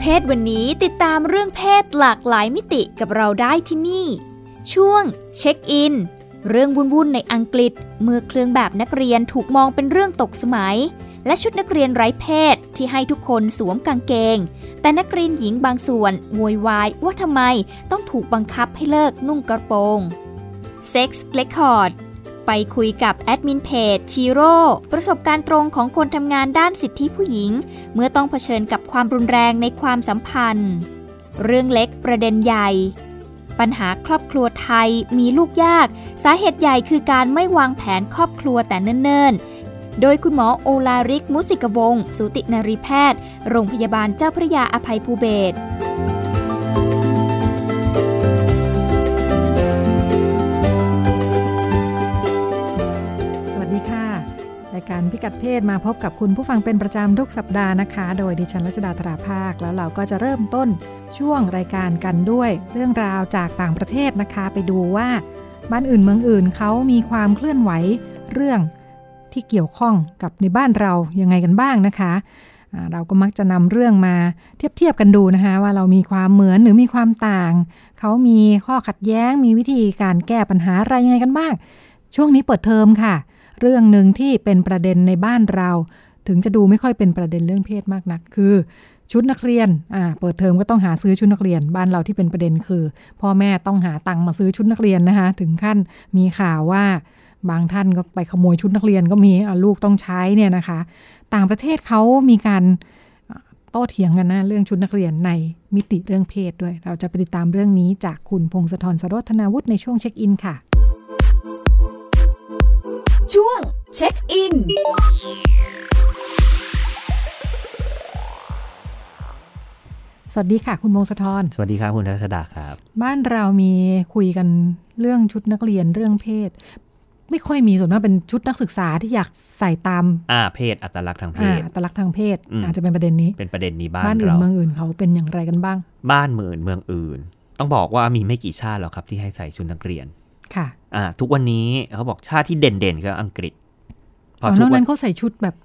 เพศวันนี้ติดตามเรื่องเพศหลากหลายมิติกับเราได้ที่นี่ ช่วงเช็คอิน เรื่องวุ่นๆในอังกฤษ เมื่อเครื่องแบบนักเรียนถูกมองเป็นเรื่องตกสมัย และชุดนักเรียนไร้เพศที่ให้ทุกคนสวมกางเกง แต่นักเรียนหญิงบางส่วนโวยวายว่าทำไมต้องถูกบังคับให้เลิกนุ่งกระโปรง Sex Record ไปคุยกับแอดมินเพจชีโร่ประสบการณ์ตรงของคนทำงานด้านสิทธิผู้หญิง เมื่อต้องเผชิญกับความรุนแรงในความสัมพันธ์ เรื่องเล็กประเด็นใหญ่ ปัญหาครอบครัวไทยมีลูกยาก สาเหตุใหญ่คือการไม่วางแผนครอบครัวแต่เนิ่นๆ โดยคุณหมอโอลาริกมุสิกวงสูตินรีแพทย์ โรงพยาบาลเจ้าพระยาอภัยภูเบศร การพิกัดเพศมาพบกับคุณผู้ฟังเป็นประจำทุกสัปดาห์นะคะ โดยดิฉันรัชดาธราภาค แล้วเราก็จะเริ่มต้นช่วงรายการกันด้วย เรื่องราวจากต่างประเทศนะคะ ไปดูว่าบ้านอื่นเมืองอื่นเขามีความเคลื่อนไหวเรื่องที่เกี่ยวข้องกับในบ้านเรายังไงกันบ้างนะคะเราก็มักจะนำเรื่องมาเทียบเทียบกันดูนะคะว่าเรามีความเหมือนหรือมีความต่าง เขามีข้อขัดแย้งมีวิธีการแก้ปัญหาอะไรยังไงกันบ้าง ช่วงนี้เปิดเทอมค่ะ เรื่องหนึ่งที่เป็นประเด็นในบ้านเรา ถึงจะดูไม่ค่อยเป็นประเด็นเรื่องเพศมากนัก คือ ชุดนักเรียนอ่าเปิดเทอมก็ต้องหาซื้อชุดนักเรียน บ้านเราที่เป็นประเด็นคือ พ่อแม่ต้องหาตังค์มาซื้อชุดนักเรียนนะคะถึงขั้นมีข่าวว่าบางท่านก็ไปขโมยชุดนักเรียนก็มีอะลูกต้องใช้เนี่ยนะคะ ต่างประเทศเขามีการโต้เถียงกันนะเรื่องชุดนักเรียนในมิติเรื่องเพศด้วย เราจะไปติดตามเรื่องนี้จากคุณพงศธรสรธนาวุฒิในช่วงเช็คอินค่ะ ช่วงเช็คอินสวัสดีค่ะ คุณพงศธรสวัสดีครับคุณรัชดาครับ บ้านเรามีคุยกันเรื่องชุดนักเรียนเรื่องเพศ ไม่ค่อยมีส่วนมากเป็นชุดนักศึกษาที่อยากใส่ตามอ่าเพศอัตลักษณ์ทางเพอ่าศอัตลักษณ์ทางเพศอืมอาจจะเป็นประเด็นนี้เป็นประเด็นนี้บ้านบ้านอื่นเราเมืองอื่นเขาเป็นอย่างไรกันบ้าง บ้านเมืองเมืองอื่น ต้องบอกว่ามีไม่กี่ชาติหรอกครับที่ให้ใส่ชุดนักเรียน ค่ะอ่าทุกวันนี้เขาบอกชาติที่เด่นๆคืออังกฤษพตออนทุนั้กวันนั้นเขาใส่ชุดแบบ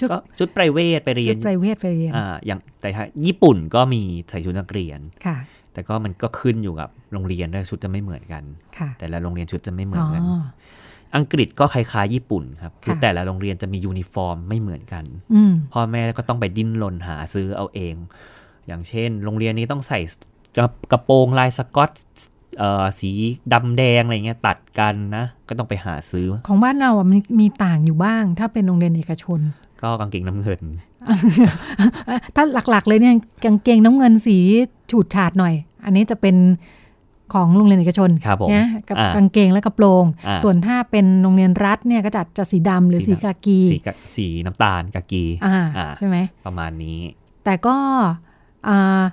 ชุดก็ชุดไพรเวทไปเรียชุนดไพรเวทไปเรียนอ่าอย่างแต่ถ้าญี่ปุ่นก็มีใส่ชุดนักเรียนค่ะ แต่ก็มันก็ขึ้นอยู่กับโรงเรียนด้วยชุดจะไม่เหมือนกันค่ะแต่ละโรงเรียนชุดจะไม่เหมืออ๋นอกัน อังกฤษก็คล้ายๆญี่ปุ่นครับ คือค่ะแต่ละโรงเรียนจะมียูนิฟอร์มไม่เหมือนกันอืมพ่อแม่ก็ต้องไปดิ้นรนหาซื้อเอาเอง อย่างเช่น โรงเรียนนี้ต้องใส่กระกระโปรงลายสกอตเอ่อ สีดำแดงอะไรเงี้ยตัดกันนะ ก็ต้องไปหาซื้อ ของบ้านเราอะมีมีต่างอยู่บ้าง ถ้าเป็นโรงเรียนเอกชน ก็กางเกงน้ำเงิน ถ้าหลักๆเลยเนี่ยกางเกงน้ำเงินสีฉูดฉาดหน่อย อันนี้จะเป็นของโรงเรียนเอกชนครับผมนะกับอ่ากางเกงและกระโปรงอ่าส่วนถ้าเป็นโรงเรียนรัฐเนี่ยก็จะจะสีดำหรือสีสีดำกากี สีกะสีน้ำตาลกากีอ่าอ่าใช่ไหมประมาณนี้ แต่ก็อ่า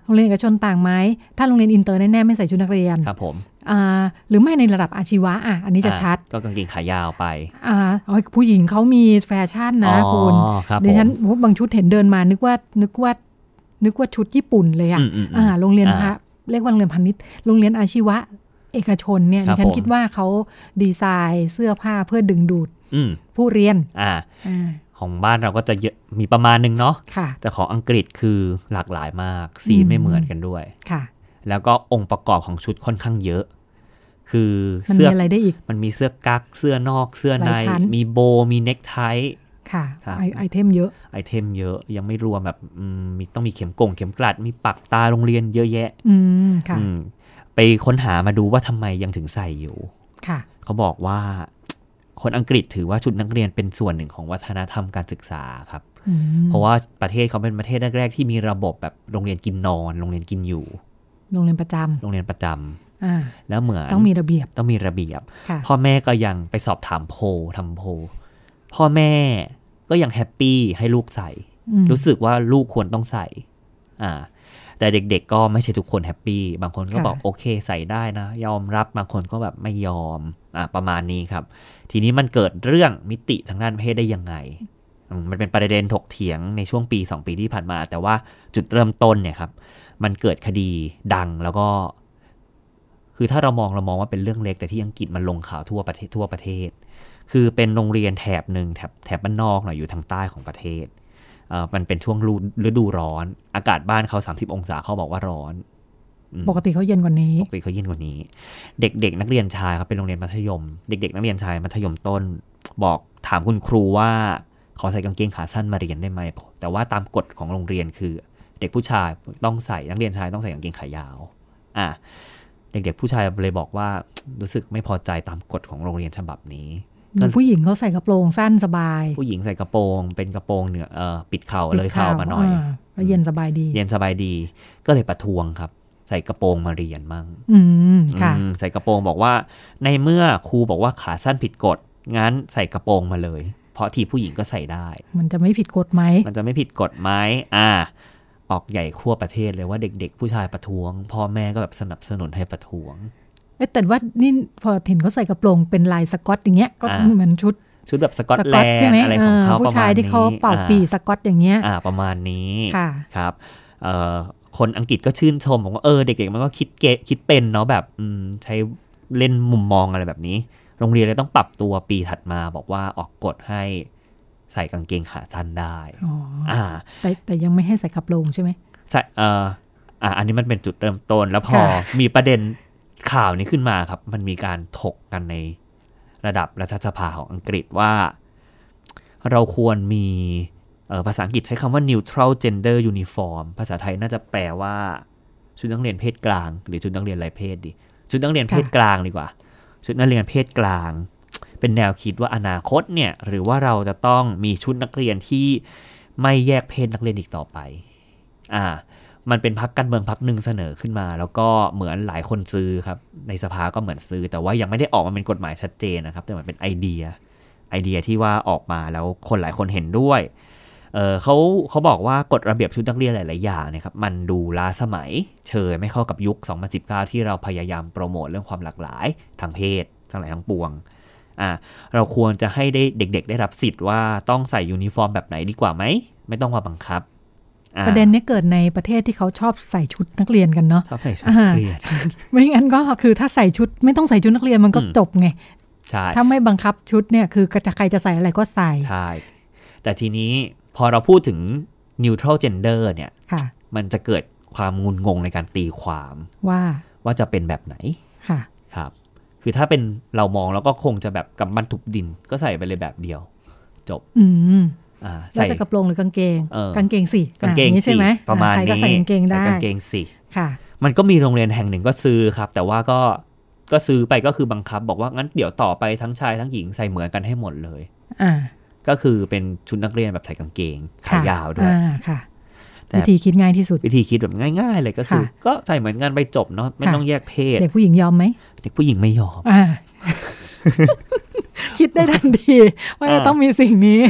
โรงเรียนเอกชนต่างไหมถ้าโรงเรียนอินเตอร์แน่ๆไม่ใส่ชุดนักเรียนครับผมอ่าหรือไม่ในระดับอาชีวะอะอันนี้จะอ่าชัด ก็กางเกงขายาวไปอ่าอ๋อผู้หญิงเขามีแฟชั่นนะอ๋อคุณครับดิฉันผมโอ้บางชุดเห็นเดินมานึกว่านึกว่านึกว่าชุดญี่ปุ่นเลยอะอืมอืมอืมอ่าโรงเรียนอ่านะคะเรียกว่าโรงเรียนพาณิชย์โรงเรียนอาชีวะเอกชนเนี่ยครัดิฉันผมคิดว่าเขาดีไซน์เสื้อผ้าเพื่อดึงดูดอืมผู้เรียนอ่าอ่า ของบ้านเราก็จะเยอะมีประมาณนึงเนาะค่ะแต่ของอังกฤษคือหลากหลายมากสีอืมไม่เหมือนกันด้วยค่ะ แล้วก็องค์ประกอบของชุดค่อนข้างเยอะ คือมันเสื้มีออะไรได้อีก มันมีเสื้อกั๊กเสื้อนอกเสื้อในหลายชั้นมีโบว์มีเน็กไทค่ะครับไอ item เยอะ item เยอะยังไม่รวมแบบอืมมีต้องมีเข็มกงเข็มกลัด มีปักตราโรงเรียนเยอะแยะ อืมค่ะอืมไปค้นหามาดูว่าทำไมยังถึงใส่อยู่ ค่ะ เขาบอกว่า คนอังกฤษถือว่าชุดนักเรียนเป็นส่วนหนึ่งของวัฒนธรรมการศึกษาครับอืมเพราะว่าประเทศเขาเป็นประเทศแรกๆที่มีระบบแบบโรงเรียนกินนอน โรงเรียนกินอยู่ โรงเรียนประจำโรงเรียนประจำอ่าแล้วเหมือนต้องมีระเบียบต้องมีระเบียบค่ะพ่อแม่ก็ยังไปสอบถามโพลทำโพลพ่อแม่ก็ยัง happy ให้ลูกใส่อืมรู้สึกว่าลูกควรต้องใส่ อ่า แต่เด็กๆก็ไม่ใช่ทุกคน happy บางคนก็ค่ะบอกโอเคใส่ได้นะ ยอมรับบางคนก็แบบไม่ยอมอะประมาณนี้ครับ ทีนี้มันเกิดเรื่องมิติทางด้านเพศได้ยังไง มันเป็นประเด็นถกเถียงในช่วงปี 2 ปีที่ผ่านมา แต่ว่าจุดเริ่มต้นเนี่ยครับ มันเกิดคดีดังแล้วก็ คือถ้าเรามองเรามองว่าเป็นเรื่องเล็กแต่ที่อังกฤษมันลงข่าวทั่วประเทศทั่วประเทศ คือเป็นโรงเรียนแถบหนึ่งแถบแถบบ้านนอกหน่อยอยู่ทางใต้ของประเทศอ่อมันเป็นช่วงฤฤดูร้อน อากาศบ้านเขา 30 องศาเขาบอกว่าร้อน ปกติเขาเย็นกว่านี้ปกติเขาเย็นกว่านี้ เด็กๆนักเรียนชายครับเป็นโรงเรียนมัธยม เด็ก ๆ นักเรียนชายมัธยมต้น บอกถามคุณครูว่าขอใส่กางเกงขาสั้นมาเรียนได้ไหมแต่ว่าตามกฎของโรงเรียนคือ เด็กผู้ชายต้องใส่นักเรียนชายต้องใส่กางเกงขายาว อะเด็กๆผู้ชายเลยบอกว่ารู้สึกไม่พอใจตามกฎของโรงเรียนฉบับนี้ผู้หญิงเขาใส่กระโปรงสั้นสบาย ผู้หญิงใส่กระโปรงเป็นกระโปรงเหนือเออปิดเข่าเลยเข่ามาหน่อยก็เย็นสบายดี เย็นสบายดีก็เลยประท้วงครับ ใส่กระโปรงมาเรียนมั่งอืมค่ะอืมใส่กระโปรงบอกว่า ในเมื่อครูบอกว่าขาสั้นผิดกฎ งั้นใส่กระโปรงมาเลย เพราะทีผู้หญิงก็ใส่ได้ มันจะไม่ผิดกฎไหม มันจะไม่ผิดกฎไหมอ่า ออกใหญ่ทั่วประเทศเลยว่าเด็ก ๆ ผู้ชายประท้วง พ่อแม่ก็แบบสนับสนุนให้ประท้วงเอ๊ะแต่ว่านี่พอเห็นเขาใส่กระโปรงเป็นลายสกอตอย่างเงี้ยก็อ่าเหมือนชุดชุดแบบสกอตสแลกอตนใช่ไหมด์อะไรของเขาเออประผู้มาชายณที่เขานี้เป่าอ่ปีสกอตอย่างเงี้ยอ่าประมาณนี้ค่ะครับเอ่อ คนอังกฤษก็ชื่นชมบอกว่าเออเด็กๆมันก็คิดเกะคิดเป็นเนาะแบบอืมใช้เล่นมุมมองอะไรแบบนี้ โรงเรียนเลยต้องปรับตัวปีถัดมาบอกว่าออกกฎให้ใส่กางเกงขาสั้นได้อ๋ออ่าแต่แต่ยังไม่ให้ใส่กระโปรงใช่ไหมใช่เอ่ออ่าอันนี้มันเป็นจุดเริ่มต้น แล้วพอค่ะมีประเด็นข่าวนี้ขึ้นมาครับ มันมีการถกกันในระดับรัฐสภาของอังกฤษว่า เราควรมีเอ่อ ภาษาอังกฤษใช้คำว่า neutral gender uniform ภาษาไทยน่าจะแปลว่าชุดนักเรียนเพศกลาง หรือชุดนักเรียนไรเพศดี ชุดนักเรียนเพศกลางดีกว่า ชุดนักเรียนเพศกลาง เป็นแนวคิดว่าอนาคตเนี่ย หรือว่าเราจะต้องมีชุดนักเรียนที่ไม่แยกเพศนักเรียนอีกต่อไป อ่า มันเป็นพักการเมืองพักหนึ่งเสนอขึ้นมา แล้วก็เหมือนหลายคนซื้อครับ ในสภาก็เหมือนซื้อ แต่ว่ายังไม่ได้ออกมาเป็นกฎหมายชัดเจนนะครับ แต่มันเป็นไอเดีย ไอเดียที่ว่าออกมาแล้วคนหลายคนเห็นด้วย เออเขาเขาบอกว่ากฎระเบียบชุดนักเรียนหลาย ๆ อย่างเนี่ยครับมันดูล้าสมัยเชยไม่เข้ากับยุค 2019 ที่เราพยายามโปรโมทเรื่องความหลากหลายทางเพศทั้งหลายทั้งปวงอ่าเราควรจะให้ได้เด็ก ๆ ได้รับสิทธิ์ว่าต้องใส่ยูนิฟอร์มแบบไหนดีกว่าไหมไม่ต้องมาบังคับอ่าประเด็นเนี้ยเกิดในประเทศที่เขาชอบใส่ชุดนักเรียนกันเนาะชอบใส่ชุดอ่านักเรียนไม่งั้นก็คือถ้าใส่ชุดไม่ต้องใส่ชุดนักเรียนมันก็อืมจบไงใช่ถ้าไม่บังคับชุดเนี่ยคือจะใครจะใส่อะไรก็ใส่ใช่แต่ทีนี้ พอเราพูดถึง neutral gender เนี่ยค่ะมันจะเกิดความงุนงงในการตีความว่าว่าจะเป็นแบบไหนค่ะครับ คือถ้าเป็นเรามองแล้วก็คงจะแบบกับมันทุบดินก็ใส่ไปเลยแบบเดียว จบ อืมอ่าแล้วใส่จะกระโปรงหรือกางเกงเออกางเกงสิกางเกงอะอย่ใช่สิไหมประมาณอ่ใครก็นี้ใส่กางเกงได้ใส่กางเกงสิค่ะ มันก็มีโรงเรียนแห่งหนึ่งก็ซื้อครับ แต่ว่าก็ก็ซื้อไปก็คือบังคับ บอกว่างั้นเดี๋ยวต่อไปทั้งชายทั้งหญิงใส่เหมือนกันให้หมดเลย อ่า ก็คือเป็นชุดนักเรียนแบบใส่กางเกงขาค่ะยาวด้วยอ่าค่ะแต่วิธีคิดง่ายที่สุด วิธีคิดแบบง่าย ๆ เลยก็คือค่ะก็ใส่เหมือนกันไปจบเนาะไม่ค่ะต้องแยกเพศ เด็กผู้หญิงยอมไหมเด็กผู้หญิงไม่ยอมอ่าคิดได้ทันทีว่าจะอ่าต้องมีสิ่งนี้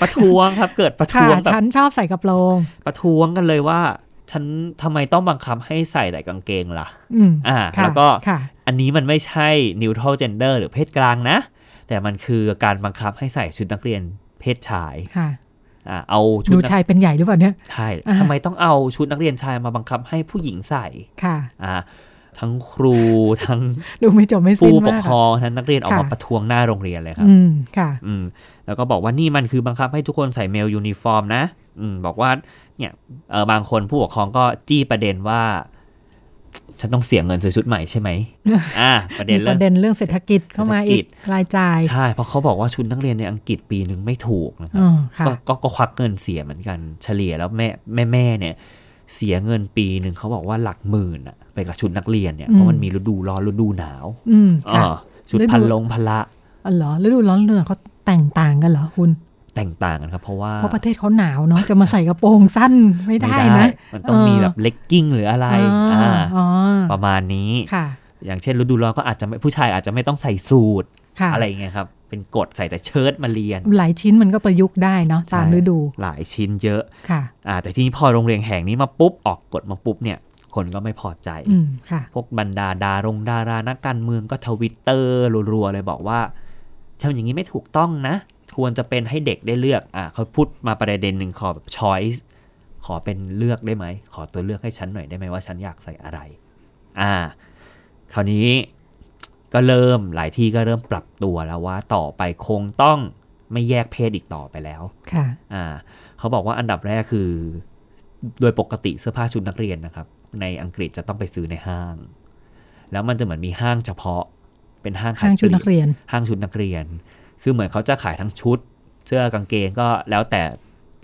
ประท้วงครับเกิดประค่ะท้วงแบบฉันชอบใส่กระโปรง ประท้วงกันเลยว่า ฉันทำไมต้องบังคับให้ใส่แต่กางเกงล่ะอืมอ่าค่ะแล้วก็ค่ะอันนี้มันไม่ใช่ neutral gender หรือเพศกลางนะ แต่มันคือการบังคับให้ใส่ชุดนักเรียนเพศชายค่ะอ่าเอาชุดดูนักชายเป็นใหญ่หรือเปล่าเนี่ยใช่อ่าทำไมต้องเอาชุดนักเรียนชายมาบังคับให้ผู้หญิงใส่ค่ะอ่าทั้งครูทั้งดูไม่จบไม่สิ้ผู้นปกมากครองทั้งนักเรียนออกมาค่ะประท้วงหน้าโรงเรียนเลยครับ อืมค่ะ อืม แล้วก็บอกว่านี่มันคือบังคับให้ทุกคนใส่ male uniform นะ อืม บอกว่า เนี่ยเออบางคนผู้ปกครองก็จี้ประเด็นว่า ฉันต้องเสียเงินซื้อชุดใหม่ใช่ไหมอ่าประเด็มีนปเรื่องระเด็นเรื่องเศรษฐกิจเข้ามาเศรษฐกิอีจกรายจ่าย ใช่ เพราะเขาบอกว่าชุดนักเรียนในอังกฤษปีหนึ่งไม่ถูกนะครัอ๋บอค่ะก็ก็ก็ควักเงินเสียเหมือนกันเฉลี่ยแล้วแม่แม่แม่เนี่ย เสียเงินปีหนึ่งเขาบอกว่าหลักหมื่นอะไปกับชุดนักเรียนเนี่ยอืมเพราะมันมีฤดูร้อนฤดูหนาวอืมอ๋ค่ะอชุดฤดูพันลงพละอ๋อเหรอฤดูร้อนฤดูหนาวเขาแต่งต่างกันเหรอคุณ แต่งต่างกันครับ เพราะว่าเพราะประเทศเขาหนาวเนาะจะมาใส่กระโปรงสั้นไม่ได้นะ มันต้องมีแบบเลกกิ้งหรืออะไรอ๋ออ่าอ๋อประมาณนี้ค่ะ อย่างเช่นฤดูร้อนก็อาจจะไม่ผู้ชายอาจจะไม่ต้องใส่สูทค่ะอะไรอย่างเงี้ยครับเป็นกฎใส่แต่เชิ้ตมาเรียน หลายชิ้นมันก็ประยุกต์ได้เนาะตามใช่ฤดู หลายชิ้นเยอะค่ะอ่าแต่ทีนี้พอโรงเรียนแห่งนี้มาปุ๊บออกกฎมาปุ๊บเนี่ยคนก็ไม่พอใจอืมค่ะพวกบรรดาดารงดารานักการเมืองก็ทวิตเตอร์รัวๆเลยบอกว่าทำอย่างนี้ไม่ถูกต้องนะ ควรจะเป็นให้เด็กได้เลือกอ่าเขาพูดมาประเด็นหนึ่งขอแบบ choice ขอเป็นเลือกได้ไหม ขอตัวเลือกให้ฉันหน่อยได้ไหมว่าฉันอยากใส่อะไร อ่า คราวนี้ก็เริ่มหลายที่ก็เริ่มปรับตัวแล้วว่าต่อไปคงต้องไม่แยกเพศอีกต่อไปแล้ว ค่ะ อ่า เขาบอกว่าอันดับแรกคือ โดยปกติเสื้อผ้าชุดนักเรียนนะครับ ในอังกฤษจะต้องไปซื้อในห้าง แล้วมันจะเหมือนมีห้างเฉพาะ เป็นห้างขายห้างชุดปลีนักเรียน ห้างชุดนักเรียน คือเหมือนเขาจะขายทั้งชุด เสื้อกางเกงก็แล้วแต่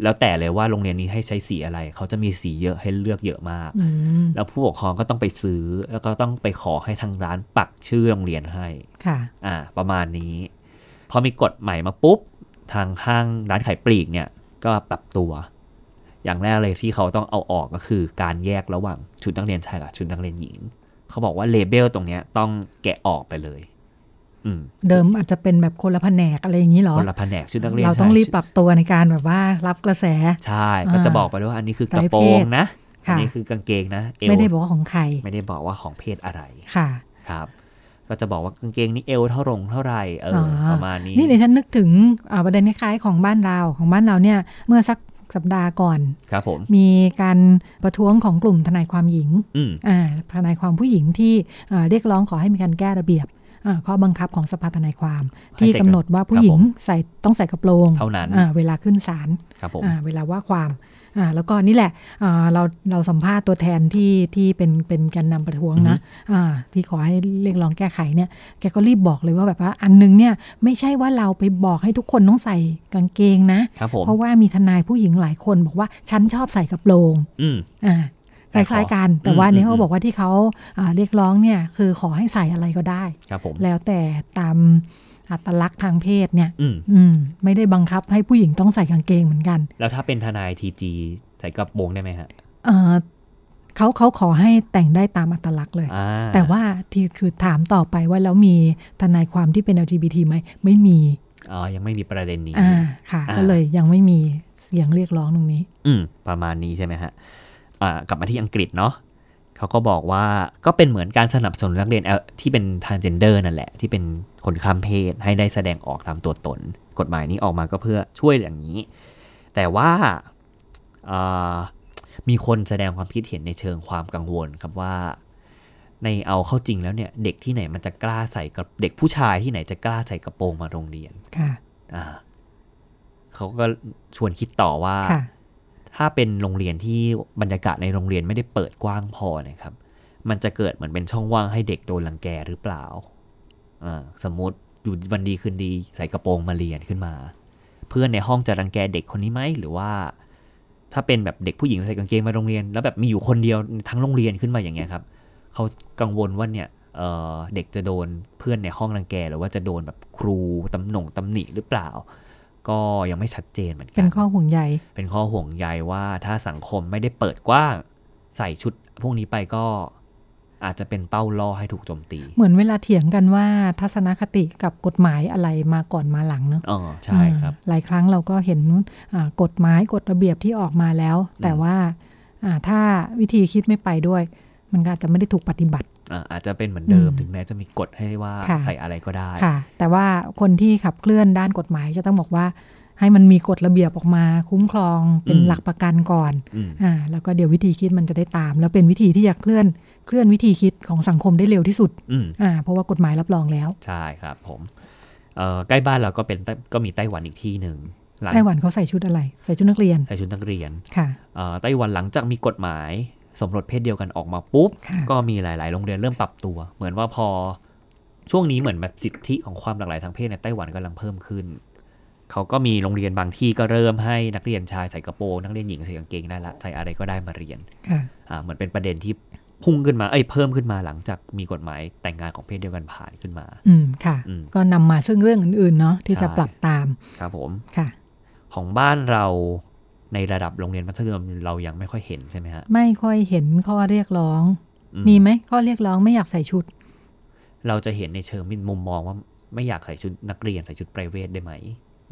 แล้วแต่เลยว่าโรงเรียนนี้ให้ใช้สีอะไร เขาจะมีสีเยอะให้เลือกเยอะมากอืมแล้วผู้ปกครองก็ต้องไปซื้อ แล้วก็ต้องไปขอให้ทางร้านปักชื่อโรงเรียนให้ค่ะอ่า ประมาณนี้ พอมีกฎใหม่มาปุ๊บ ทางห้างร้านขายปลีกเนี่ย ก็ปรับตัว อย่างแรกเลยที่เขาต้องเอาออกก็คือการแยกระหว่างชุดนักเรียนชายกับชุดนักเรียนหญิง เขาบอกว่าเลเบลตรงเนี้ยต้องแกะออกไปเลยอืม เดิมอาจจะเป็นแบบคนละแผนกอะไรอย่างนี้เหรอคนละแผนกชุดนักเรียนเราต้องชยรีบปรับตัวในการแบบว่ารับกระแส ใช่ ก็จะบอกไปด้วยว่าอันนี้คือกระโปรไร้งเพศนะอันค่ะนี้คือกางเกงนะเอวไม่ได้บอกว่าของใคร ไม่ได้บอกว่าของเพศอะไรค่ะครับ ก็จะบอกว่ากางเกงนี้เอวเท่ารงเท่าไหร่เออออประมาณนี้นี่เดี๋ยวฉันนึกถึงอ่าประเด็นคล้ายๆของบ้านเราของบ้านเราเนี่ยเมื่อสักสัปดาห์ก่อนครับผมมีการประท้วงของกลุ่มทนายความหญิงอืมอ่าทนายความผู้หญิงที่อ่าเรียกร้องขอให้มีการแก้ระเบียบอ่า ข้อบังคับของสภาทนายความ ที่ให้ใส่กำหนดว่าผู้หญิงใส่ต้องใส่กระโปรงเท่านั้นอ่าเวลาขึ้นศาลครับผมอ่าเวลาว่าความอ่าแล้วก็นี่แหละอ่าเราเราสัมภาษณ์ตัวแทนที่ที่เป็นเป็นแกนนำประท้วงนะอ่าที่ขอให้เรียกร้องแก้ไขเนี่ยแกก็รีบบอกเลยว่าแบบว่าอันนึงเนี่ยไม่ใช่ว่าเราไปบอกให้ทุกคนต้องใส่กางเกงนะครับผมเพราะว่ามีทนายผู้หญิงหลายคนบอกว่าฉันชอบใส่กระโปรงอืมอ่า คแต่ขอล้ายๆกัน แต่อืมว่าอันนี้อืมเขาบอกว่าที่เขาอ่าเรียกร้องเนี่ยคือขอให้ใส่อะไรก็ได้ครับผมแล้วแต่ตามอัตลักษณ์ทางเพศเนี่ยอืมอืมไม่ได้บังคับให้ผู้หญิงต้องใส่กางเกงเหมือนกัน แล้วถ้าเป็นทนายทีจีใส่กระโปรงได้ไหมฮะเอ่อเขาเขาขอให้แต่งได้ตามอัตลักษณ์เลยอ่าแต่ว่าที่คือถามต่อไปว่าแล้วมีทนายความที่เป็น LGBT ไหมไม่มีอ๋อยังไม่มีประเด็นนี้อ่าค่ะอ่าก็เลยยังไม่มีเสียงเรียกร้องตรงนี้ อืมประมาณนี้ใช่ไหมฮะอ่า กลับมาที่อังกฤษเนาะเขาก็บอกว่าก็เป็นเหมือนการสนับสนุนนักเรียน L ที่เป็น transgender นั่นแหละ ที่เป็นคนข้ามเพศให้ได้แสดงออกตามตัวตน กฎหมายนี้ออกมาก็เพื่อช่วยอย่างนี้ แต่ว่าอ่ามีคนแสดงความคิดเห็นในเชิงความกังวลครับว่า ในเอาเข้าจริงแล้วเนี่ย เด็กที่ไหนมันจะกล้าใส่กับเด็กผู้ชายที่ไหนจะกล้าใส่กระโปรงมาโรงเรียนค่ะอ่าเขาก็ชวนคิดต่อว่าค่ะ ถ้าเป็นโรงเรียนที่บรรยากาศในโรงเรียนไม่ได้เปิดกว้างพอนะครับ มันจะเกิดเหมือนเป็นช่องว่างให้เด็กโดนรังแกหรือเปล่าอ่าสมมติอยู่วันดีคืนดีใส่กระโปรงมาเรียนขึ้นมา เพื่อนในห้องจะรังแกเด็กคนนี้ไหมหรือว่า ถ้าเป็นแบบเด็กผู้หญิงใส่กางเกงมาโรงเรียน แล้วแบบมีอยู่คนเดียวทั้งโรงเรียนขึ้นมาอย่างเงี้ยครับเขากังวลว่าเนี่ยเเด็กจะโดนเพื่อนในห้องรังแกหรือว่าจะโดนแบบครูตำหน่งตำหนิหรือเปล่า ก็ยังไม่ชัดเจนเหมือนกัเป็นข้อห่วงใย เป็นข้อห่วงใยว่าถ้าสังคมไม่ได้เปิดกว้าง ใส่ชุดพวกนี้ไปก็อาจจะเป็นเป้าล่อให้ถูกโจมตี เหมือนเวลาเถียงกันว่าทัศนคติกับกฎหมายอะไรมาก่อนมาหลังเนาะอ๋อใช่ครับอืมหลายครั้งเราก็เห็นอ่ากฎหมายกฎระเบียบที่ออกมาแล้ว แต่ว่าอ่าถ้าวิธีคิดไม่ไปด้วย มันก็อาจจะไม่ได้ถูกปฏิบัติ อะอาจจะเป็นเหมือนเดิมอืมถึงแม้จะมีกฎให้ว่าค่ะใส่อะไรก็ได้ค่ะ แต่ว่าคนที่ขับเคลื่อนด้านกฎหมายจะต้องบอกว่า ให้มันมีกฎระเบียบออกมา คุ้มครองเป็นอืมหลักประกันก่อนอืมอ่าแล้วก็เดี๋ยววิธีคิดมันจะได้ตาม แล้วเป็นวิธีที่จะเคลื่อนเคลื่อนวิธีคิดของสังคมได้เร็วที่สุดอืมอ่าเพราะว่ากฎหมายรับรองแล้ว ใช่ครับผมเอ่อใกล้บ้านเราก็เป็นไต้ก็มีไต้หวันอีกที่หนึ่งหลังไต้หวันเขาใส่ชุดอะไร ใส่ชุดนักเรียน ใส่ชุดนักเรียนค่ะเอ่อไต้หวันหลังจากมีกฎหมาย สมรสเพศเดียวกันออกมาปุ๊บค่ะก็มีหลาย ๆ โรงเรียนเริ่มปรับตัว เหมือนว่าพอช่วงนี้เหมือนแบบสิทธิของความหลากหลายทางเพศในไต้หวันกำลังเพิ่มขึ้น เขาก็มีโรงเรียนบางที่ก็เริ่มให้นักเรียนชายใส่กระโปรงนักเรียนหญิงใส่กางเกงได้ละใส่อะไรก็ได้มาเรียนค่ะอ่าเหมือนเป็นประเด็นที่พุ่งขึ้นมา เอ้ย เพิ่มขึ้นมาหลังจากมีกฎหมายแต่งงานของเพศเดียวกันผ่านขึ้นมา อืม ค่ะอืมก็นำมาซึ่งเรื่องอื่น ๆ เนาะที่จะใช่ปรับตาม ครับผม ค่ะ ของบ้านเรา ในระดับโรงเรียนมัธยมเรายังไม่ค่อยเห็นใช่ไหมฮะไม่ค่อยเห็นข้อเรียกร้องอืมีไหมข้อเรียกร้องไม่อยากใส่ชุด เราจะเห็นในเชิงมุมมองว่าไม่อยากใส่ชุดนักเรียนใส่ชุดไพรเวทได้ไหม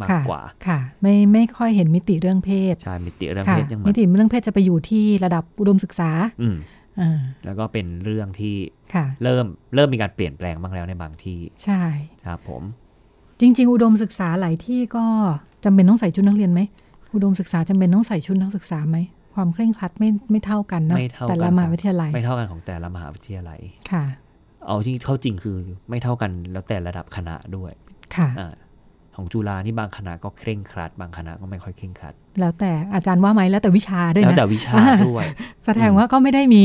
มากค่ะกว่าค่ะ ไม่ไม่ค่อยเห็นมิติเรื่องเพศใช่มิติเรื่องค่ะเพศยังเหมืมิอนติเรื่องเพศจะไปอยู่ที่ระดับอุดมศึกษา อืมอ่าแล้วก็เป็นเรื่องที่ค่ะเริ่มเริ่มมีการเปลี่ยนแปลงบ้างแล้วในบางที่ ใช่ครับผม จริง ๆ อุดมศึกษาหลายที่ก็จำเป็นต้องใส่ชุดนักเรียนไหม อุดมศึกษาจำเป็นต้องใส่ชุดนักศึกษาไหม ความเคร่งครัดไม่ไม่เท่ากันเนอะไม่เท่าแต่กัละนมหาวิทยาลัย ไม่เท่ากันของแต่ละมหาวิทยาลัยค่ะ เอาที่เข้าจริงคือไม่เท่ากันแล้วแต่ระดับคณะด้วยค่ะอ่าของจุฬานี่บางคณะก็เคร่งครัด บางคณะก็ไม่ค่อยเคร่งครัด แล้วแต่อาจารย์ว่าไหมแล้วแต่วิชาด้วยแล้วนะแต่วิชาด้วย แสดงว่าก็ไม่ได้มี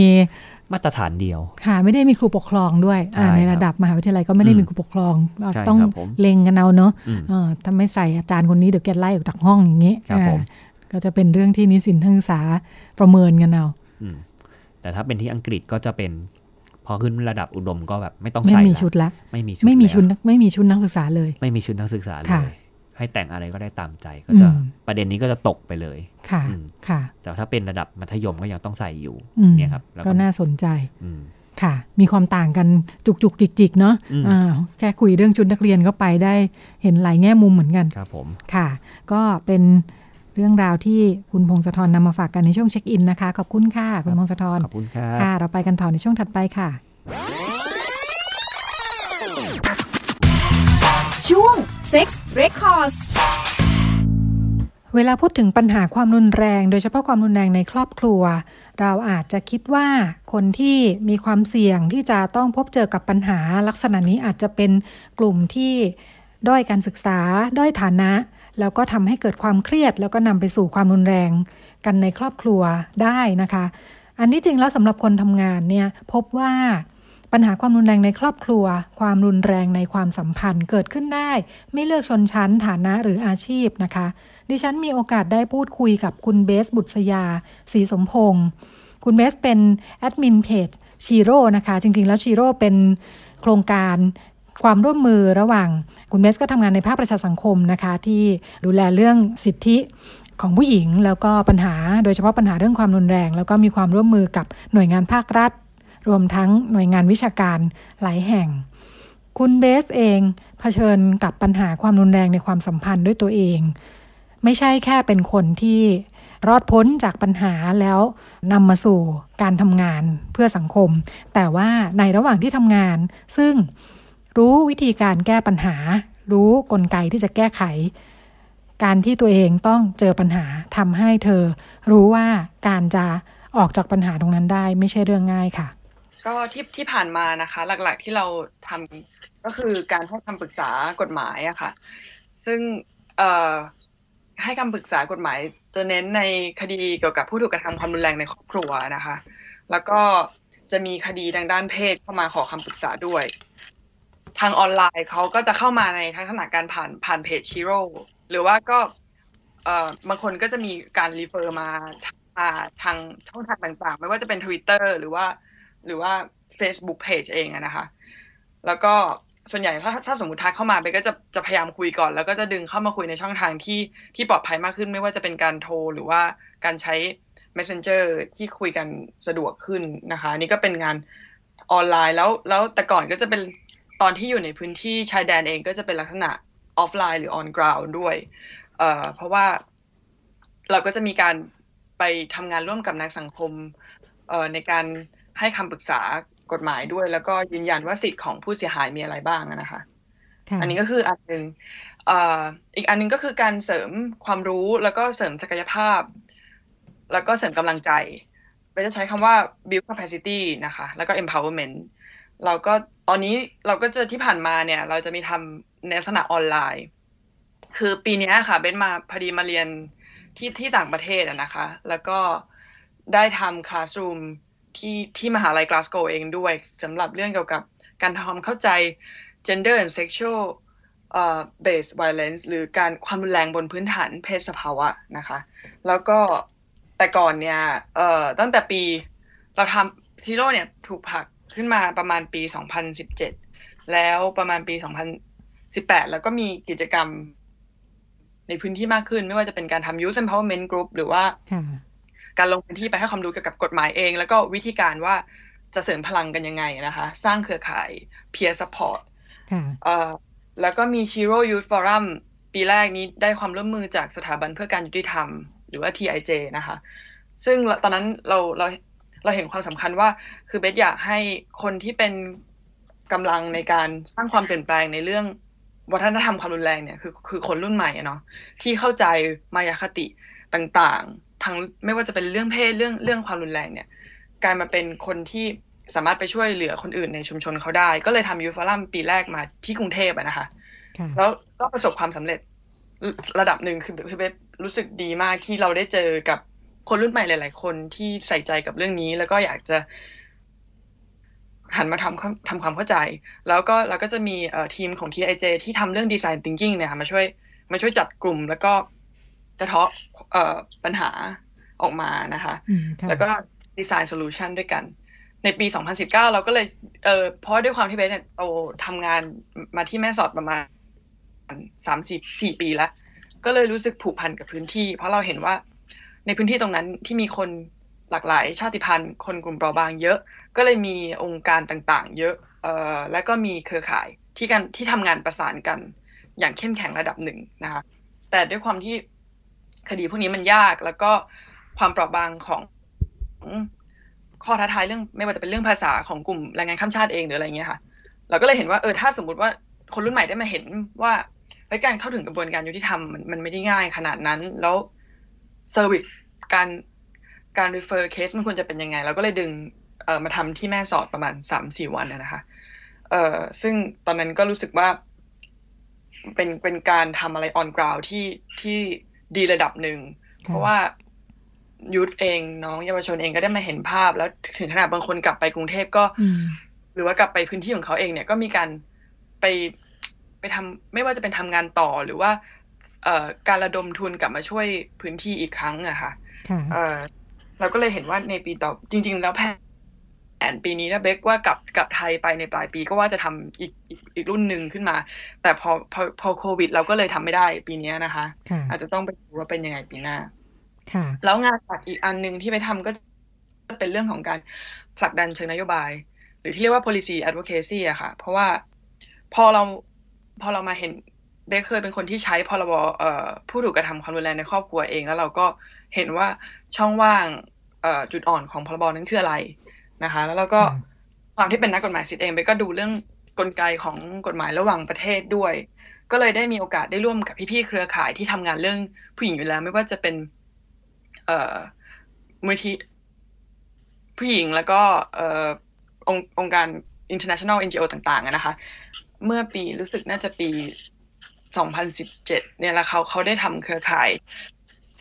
มาตรฐานเดียว ค่ะไม่ได้มีครูปกครองด้วยใช่อ่าในครับระดับมหาวิทยาลัยก็ไม่ได้อืมมีครูปกครองเราใช่ต้องครับผมเล็งกันเอาเนอะอืมเออถ้าไม่ใส่อาจารย์คนนี้เดี๋ยวแกไล่ออกจากห้องอย่างนี้ครับผมอ่าก็จะเป็นเรื่องที่นิสิตนักศึกษาประเมินกันเอาอืมแต่ถ้าเป็นที่อังกฤษก็จะเป็นพอขึ้นระดับอุดมก็แบบไม่ต้องไม่ใส่มีละชุดละไม่มีชุดไม่มีแล้วชุดนักไม่มีชุดนักศึกษาเลย ไม่มีชุดนักศึกษาเลค่ะย ให้แต่งอะไรก็ได้ตามใจก็จะอืมประเด็นนี้ก็จะตกไปเลย ค่ะอืมค่ะ แต่ถ้าเป็นระดับมัธยมก็ยังต้องใส่อยู่อืมเนี่ยครับแล้วก็ก็น่าสนใจอืมค่ะ มีความต่างกันจุกจุกจิกจิกๆเนาะอืมอ่าแค่คุยเรื่องชุดนักเรียนก็ไปได้เห็นหลายแง่มุมเหมือนกันครับผมค่ะ ก็เป็นเรื่องราวที่คุณพงศธรนำมาฝากกันในช่วงเช็คอินนะคะ ขอบคุณค่ะ คุณพงศธรขอบคุณครับค่ะ เราไปกันต่อในช่วงถัดไปค่ะ ช่วง Sex Records เวลาพูดถึงปัญหาความรุนแรง โดยเฉพาะความรุนแรงในครอบครัว เราอาจจะคิดว่าคนที่มีความเสี่ยงที่จะต้องพบเจอกับปัญหาลักษณะนี้อาจจะเป็นกลุ่มที่ด้อยการศึกษา ด้อยฐานะ แล้วก็ทำให้เกิดความเครียด แล้วก็นำไปสู่ความรุนแรงกันในครอบครัวได้นะคะ อันนี้จริงแล้วสำหรับคนทำงานเนี่ยพบว่า ปัญหาความรุนแรงในครอบครัว ความรุนแรงในความสัมพันธ์เกิดขึ้นได้ ไม่เลือกชนชั้นฐานะหรืออาชีพนะคะ ดิฉันมีโอกาสได้พูดคุยกับคุณเบสบุตรยาศรีสมพงศ์คุณเบสเป็น admin page ชีโร่นะคะ จริงๆ แล้วชีโร่เป็นโครงการความร่วมมือระหว่างคุณเบสก็ทำงานในภาคประชาสังคมนะคะ ที่ดูแลเรื่องสิทธิของผู้หญิงแล้วก็ปัญหาโดยเฉพาะปัญหาเรื่องความรุนแรง แล้วก็มีความร่วมมือกับหน่วยงานภาครัฐ รวมทั้งหน่วยงานวิชาการหลายแห่ง คุณเบสเองเผชิญกับปัญหาความรุนแรงในความสัมพันธ์ด้วยตัวเอง ไม่ใช่แค่เป็นคนที่รอดพ้นจากปัญหาแล้วนำมาสู่การทำงานเพื่อสังคม แต่ว่าในระหว่างที่ทำงาน ซึ่งรู้วิธีการแก้ปัญหา รู้กลไกที่จะแก้ไข การที่ตัวเองต้องเจอปัญหาทำให้เธอ รู้ว่าการจะออกจากปัญหาตรงนั้นได้ไม่ใช่เรื่องง่ายค่ะ ก็ที่ที่ผ่านมานะคะ หลักๆที่เราทำก็คือการให้คำปรึกษากฎหมายอะค่ะ ซึ่งเอ่อให้คำปรึกษากฎหมายจะเน้นในคดีเกี่ยวกับผู้ถูกกระทำความรุนแรงในครอบครัวนะคะ แล้วก็จะมีคดีทางด้านเพศเข้ามาขอคำปรึกษาด้วย ทางออนไลน์เขาก็จะเข้ามาในลักษณะการผ่านผ่านเพจชิโร่หรือว่าก็เอ่อบางคนก็จะมีการรีเฟอร์มามาทางช่องทางต่างๆ ไม่ว่าจะเป็น Twitter หรือว่า หรือว่า Facebook Page เองอะนะคะ แล้วก็ส่วนใหญ่ถ้าถ้าสมมติทักเข้ามาไปก็จะจะพยายามคุยก่อน แล้วก็จะดึงเข้ามาคุยในช่องทางที่ที่ปลอดภัยมากขึ้น ไม่ว่าจะเป็นการโทรหรือว่าการใช้ Messenger ที่คุยกันสะดวกขึ้นนะคะนี่ก็เป็นงานออนไลน์แล้วแล้วแต่ก่อนก็จะเป็นตอนที่อยู่ในพื้นที่ชายแดนเองก็จะเป็นลักษณะออฟไลน์หรือ on ground ด้วยเอ่อเพราะว่าเราก็จะมีการไปทำงานร่วมกับนักสังคมเอ่อในการ ให้คำปรึกษากฎหมายด้วย แล้วก็ยืนยันว่าสิทธิ์ของผู้เสียหายมีอะไรบ้างอะนะคะค่ะอันนี้ก็คืออันหนึ่งเอ่ออีกอันหนึงก็คือการเสริมความรู้แล้วก็เสริมศักยภาพ แล้วก็เสริมกำลังใจเราจะใช้คำว่า build capacity นะคะ แล้วก็ empowerment เราก็ตอนนี้เราก็จะที่ผ่านมาเนี่ย เราจะมีทำในลักษณะออนไลน์ คือปีเนี้ยค่ะเบนมาพอดีมาเรียนที่ที่ต่างประเทศอะนะคะ แล้วก็ได้ทำ classroom ที่ที่มหาลัยกลาสโกเองด้วยสำหรับเรื่องเกี่ยวกับการทำความเข้าใจ gender and sexual เอ่อ based violence หรือการความรุนแรงบนพื้นฐานเพศสภาวะนะคะ แล้วก็แต่ก่อนเนี่ยเอ่อตั้งแต่ปีเราทำซีโร่เนี่ยถูกผลักขึ้นมาประมาณปี 2017 แล้วประมาณปี 2018 แล้วก็มีกิจกรรมในพื้นที่มากขึ้น ไม่ว่าจะเป็นการทำ youth empowerment group หรือว่า การลงพื้นที่ไปให้ความรู้เกี่ยวกับกฎหมายเอง แล้วก็วิธีการว่าจะเสริมพลังกันยังไงนะคะ สร้างเครือข่าย peer support ค่ะเอ่อแล้วก็มี Shiro Youth Forum ปีแรกนี้ได้ความร่วมมือจากสถาบันเพื่อการยุติธรรม หรือว่า TIJ นะคะ ซึ่งตอนนั้นเราเราเราเห็นความสำคัญว่าคือเบสอยากให้คนที่เป็นกำลังในการสร้างความเปลี่ยนแปลงในเรื่องวัฒนธรรมความรุนแรงเนี่ยคือคือคนรุ่นใหม่เนาะที่เข้าใจมายาคติต่างๆ ทั้งไม่ว่าจะเป็นเรื่องเพศเรื่องเรื่องความรุนแรงเนี่ยกลายมาเป็นคนที่สามารถไปช่วยเหลือคนอื่นในชุมชนเขาได้ ก็เลยทำยูฟอรัมปีแรกมาที่กรุงเทพนะคะ แล้วก็ประสบความสำเร็จระดับหนึ่งคือคือเบสรู้สึกดีมากที่เราได้เจอกับคนรุ่นใหม่หลาย ๆ คนที่ใส่ใจกับเรื่องนี้ แล้วก็อยากจะหันมาทำทำความเข้าใจ แล้วก็เราก็จะมีทีมของ TIJ ที่ทำเรื่อง Design Thinking เนี่ยค่ะมาช่วยมาช่วยจัดกลุ่มแล้วก็ จะเทาะปัญหาออกมานะคะ แล้วก็ Design Solution ด้วยกัน ในปี 2019 เราก็เลยเออเพราะด้วยความที่เบสเนี่ยโตทำงานมาที่แม่สอดประมาณสามสิบสี่ปีแล้ว ก็เลยรู้สึกผูกพันกับพื้นที่ เพราะเราเห็นว่าในพื้นที่ตรงนั้นที่มีคนหลากหลายชาติพันธุ์ คนกลุ่มเปราะบางเยอะ ก็เลยมีองค์การต่างๆ เยอะเอ่อและก็มีเครือข่ายที่กันที่ทำงานประสานกันอย่างเข้มแข็งระดับหนึ่งนะคะ แต่ด้วยความที่ คดีพวกนี้มันยากแล้วก็ความเปราะบางของข้อท้าทายเรื่องไม่ว่าจะเป็นเรื่องภาษาของกลุ่มแรงงานข้ามชาติเองหรืออะไรเงี้ยค่ะ เราก็เลยเห็นว่าเออถ้าสมมติว่าคนรุ่นใหม่ได้มาเห็นว่าการเข้าถึงกระบวนการยุติธรรมมันมันไม่ได้ง่ายขนาดนั้น แล้วเซอร์วิสการการ refer case มันควรจะเป็นยังไง เราก็เลยดึงเอ่อมาทำที่แม่สอดประมาณสามสี่วันนะคะเอ่อซึ่งตอนนั้นก็รู้สึกว่าเป็นเป็นการทำอะไร on ground ที่ที่ ดีระดับหนึ่ง เพราะว่ายุทธเองน้องเยาวชนเองก็ได้มาเห็นภาพ แล้วถึงขนาดบางคนกลับไปกรุงเทพก็ หรือว่ากลับไปพื้นที่ของเขาเองเนี่ยก็มีการไปไปทำไม่ว่าจะเป็นทำงานต่อหรือว่าการระดมทุนกลับมาช่วยพื้นที่อีกครั้งอะค่ะเราก็เลยเห็นว่าในปีต่อจริง ๆ แล้วแผ นปีนี้นะเบกว่ากลับกลับไทยไปในปลายปีก็ว่าจะทำอีกอีกอีกรุ่นหนึ่งขึ้นมา แต่พอพอพอโควิด เราก็เลยทำไม่ได้ปีนี้นะคะ อาจจะต้องไปดูว่าเป็นยังไงปีหน้าแล้วงานหลักอีกอันหนึ่งที่ไปทำก็จะเป็นเรื่องของการผลักดันเชิงนโยบาย หรือที่เรียกว่า policy advocacy อะค่ะ เพราะว่าพอเราพอเรามาเห็นเบคเคยเป็นคนที่ใช้พรบผู้ถูกกระทำความรุนแรงในครอบครัวเอง แล้วเราก็เห็นว่าช่องว่างจุดอ่อนของพรบนั้นคืออะไร นะคะ แล้วเราก็ความที่เป็นนักกฎหมายสิทธิ์เองเบคก็ดูเรื่องกลไกของกฎหมายระหว่างประเทศด้วย ก็เลยได้มีโอกาสได้ร่วมกับพี่ๆเครือข่ายที่ทำงานเรื่องผู้หญิงอยู่แล้ว ไม่ว่าจะเป็น เอ่อมูลทีผู้หญิงแล้วก็เอ่อององค์การ international NGO ต่างๆนะคะ เมื่อปีรู้สึกน่าจะปี 2017 เนี่ยแล้วเขาเขาได้ทำเครือข่าย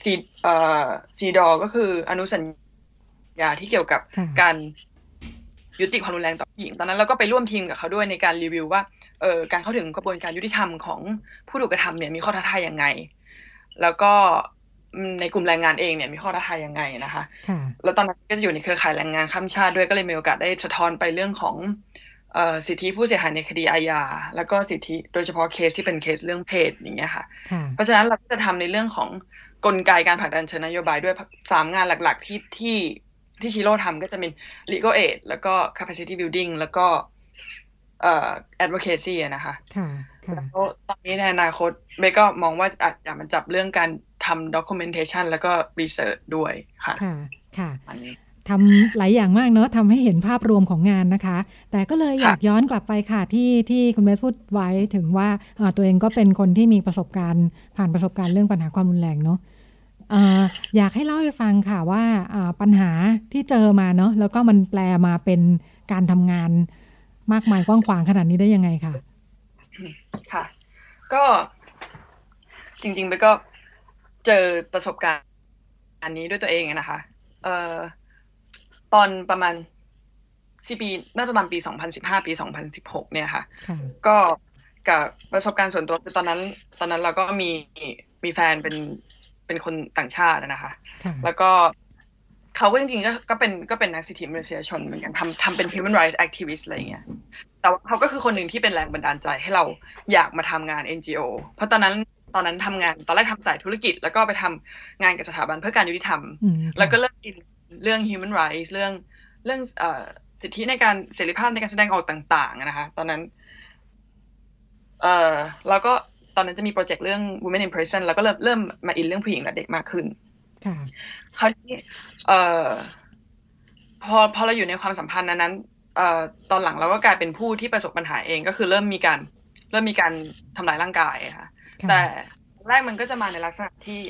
ซีเอ่อซีดอก็คืออนุสัญญา ที่เกี่ยวกับการยุติความรุนแรงต่อผู้หญิง ตอนนั้นเราก็ไปร่วมทีมกับเขาด้วยในการรีวิวว่าเออการเข้าถึงกระบวนการยุติธรรมของผู้ถูกกระทำเนี่ยมีข้อท้าทายยังไง แล้วก็ในกลุ่มแรงงานเองเนี่ยมีข้อท้าทายยังไงนะคะ แล้วตอนนั้นก็จะอยู่ในเครือข่ายแรงงานข้ามชาติด้วยก็เลยมีโอกาสได้สะท้อนไปเรื่องของสิทธิผู้เสียหายในคดีอาญาแล้วก็สิทธิโดยเฉพาะเคสที่เป็นเคสเรื่องเพศอย่างเงี้ยค่ะ เพราะฉะนั้นเราก็จะทำในเรื่องของกลไกการผลักดันเชิงนโยบายด้วยสามงานหลัก ๆ ที่ที่ ที่ชิโร่ทำก็จะเป็น legal aid แล้วก็ capacity building แล้วก็เอ่อ advocacy นะคะแล้วตอนนี้ในอนาคตเบก็มองว่าอาจจะมันจับเรื่องการทำ documentation แล้วก็ research ด้วยค่ะ ค่ะค่ะทำหลายอย่างมากเนาะทำให้เห็นภาพรวมของงานนะคะ แต่ก็เลยอยากย้อนกลับไปค่ะที่ที่คุณเบสพูดไว้ถึงว่าตัวเองก็เป็นคนที่มีประสบการณ์ ผ่านประสบการณ์เรื่องปัญหาความรุนแรงเนาะ อยากให้เล่าให้ฟังค่ะว่าปัญหาที่เจอมาเนาะแล้วก็มันแปลมาเป็นการทำงานมากมายกว้างขวางขนาดนี้ได้ยังไงคะค่ะ ก็จริงๆไปก็เจอประสบการณ์อันนี้ด้วยตัวเองนะคะเอ่อตอนประมาณสี่ปีน่าประมาณปีสองพันสิบห้าปีสองพันสิบหกเนี่ยค่ะ ก็กับประสบการณ์ส่วนตัวคือตอนนั้น ตอนนั้นเราก็มีมีแฟนเป็น เป็นคนต่างชาตินะคะ แล้วก็เขาก็จริงๆก็ก็เป็นก็เป็นนักสิทธิมนุษยชนเหมือนกันทำทำเป็น human rights activist อะไรเงี้ย แต่ว่าเขาก็คือคนหนึ่งที่เป็นแรงบันดาลใจให้เราอยากมาทำงาน NGO เพราะตอนนั้นตอนนั้นทำงานตอนแรกทำสายธุรกิจ แล้วก็ไปทำงานกับสถาบันเพื่อการยุติธรรม แล้วก็เริ่มอินเรื่อง human rights เรื่องเรื่องสิทธิในการเสรีภาพในการแสดงออกต่าง ๆ นะคะ ตอนนั้น เออแล้วก็ ตอนนั้นจะมีโปรเจกต์เรื่อง women in prison แล้วก็เริ่มเริ่มมาอินเรื่องผู้หญิงและเด็กมากขึ้นค่ะคราวนี้เอ่อพอพอเราอยู่ในความสัมพันธ์นั้นนั้นเอ่อตอนหลังเราก็กลายเป็นผู้ที่ประสบปัญหาเองก็คือเริ่มมีการ เริ่มมีการทำลายร่างกายค่ะค่ะแต่แรกมันก็จะมาในลักษณะที่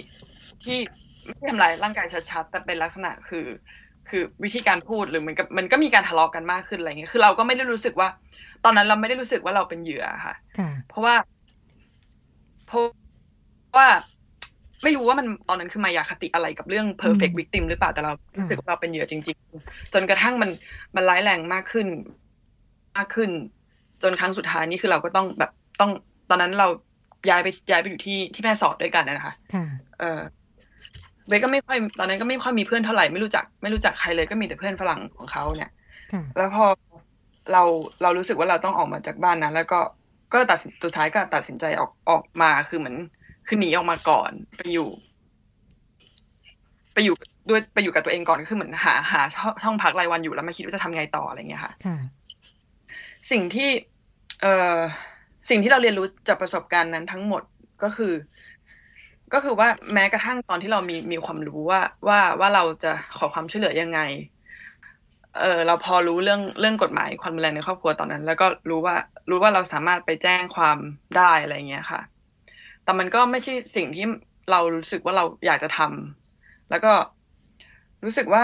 ที่ไม่ได้ทำลายร่างกายชัดๆแต่เป็นลักษณะคือ คือวิธีการพูดหรือเหมือนกับมันก็มีการทะเลาะกันมากขึ้นอะไรเงี้ยคือเราก็ไม่ได้รู้สึกว่า ตอนนั้นเราไม่ได้รู้สึกว่าเราเป็นเหยื่อค่ะค่ะเพราะว่าเพ ราะว่าไม่รู้ว่ามันตอนนั้นคือมายาคติอะไรกับเรื่อง perfect victim หรือเปล่าแต่เรารู้สึกว่าเราเป็นเหยื่อจริง ๆ จนกระทั่งมันมันร้ายแรงมากขึ้น มากขึ้น จนครั้งสุดท้ายนี่คือเราก็ต้องแบบต้องตอนนั้นเราย้ายไปย้ายไปอยู่ที่ที่แม่สอดด้วยกันนะคะค่ะเออเบสก็ไม่ค่อยตอนนั้นก็ไม่ค่อยมีเพื่อนเท่าไหร่ไม่รู้จักไม่รู้จักใครเลยก็มีแต่เพื่อนฝรั่งของเขาเนี่ยค่ะแล้วพอเราเรารู้สึกว่าเราต้องออกมาจากบ้านนั้นแล้วก็ ก็ตัดสินสุดท้ายก็ตัดสินใจออกออกมาคือเหมือนคือหนีออกมาก่อนไปอยู่ ไปอยู่ด้วยไปอยู่กับตัวเองก่อนก็คือเหมือนหาหาช่องช่องพักรายวันอยู่แล้วมาคิดว่าจะทำไงต่ออะไรเงี้ยค่ะค่ะสิ่งที่ เอ่อสิ่งที่เราเรียนรู้จากประสบการณ์นั้นทั้งหมดก็คือ ก็คือว่าแม้กระทั่งตอนที่เรามีมีความรู้ว่าว่าว่าเราจะขอความช่วยเหลือยังไง เออเราพอรู้เรื่องเรื่องกฎหมายความรุนแรงในครอบครัวตอนนั้น แล้วก็รู้ว่ารู้ว่าเราสามารถไปแจ้งความได้อะไรเงี้ยค่ะ แต่มันก็ไม่ใช่สิ่งที่เรารู้สึกว่าเราอยากจะทำแล้วก็รู้สึกว่า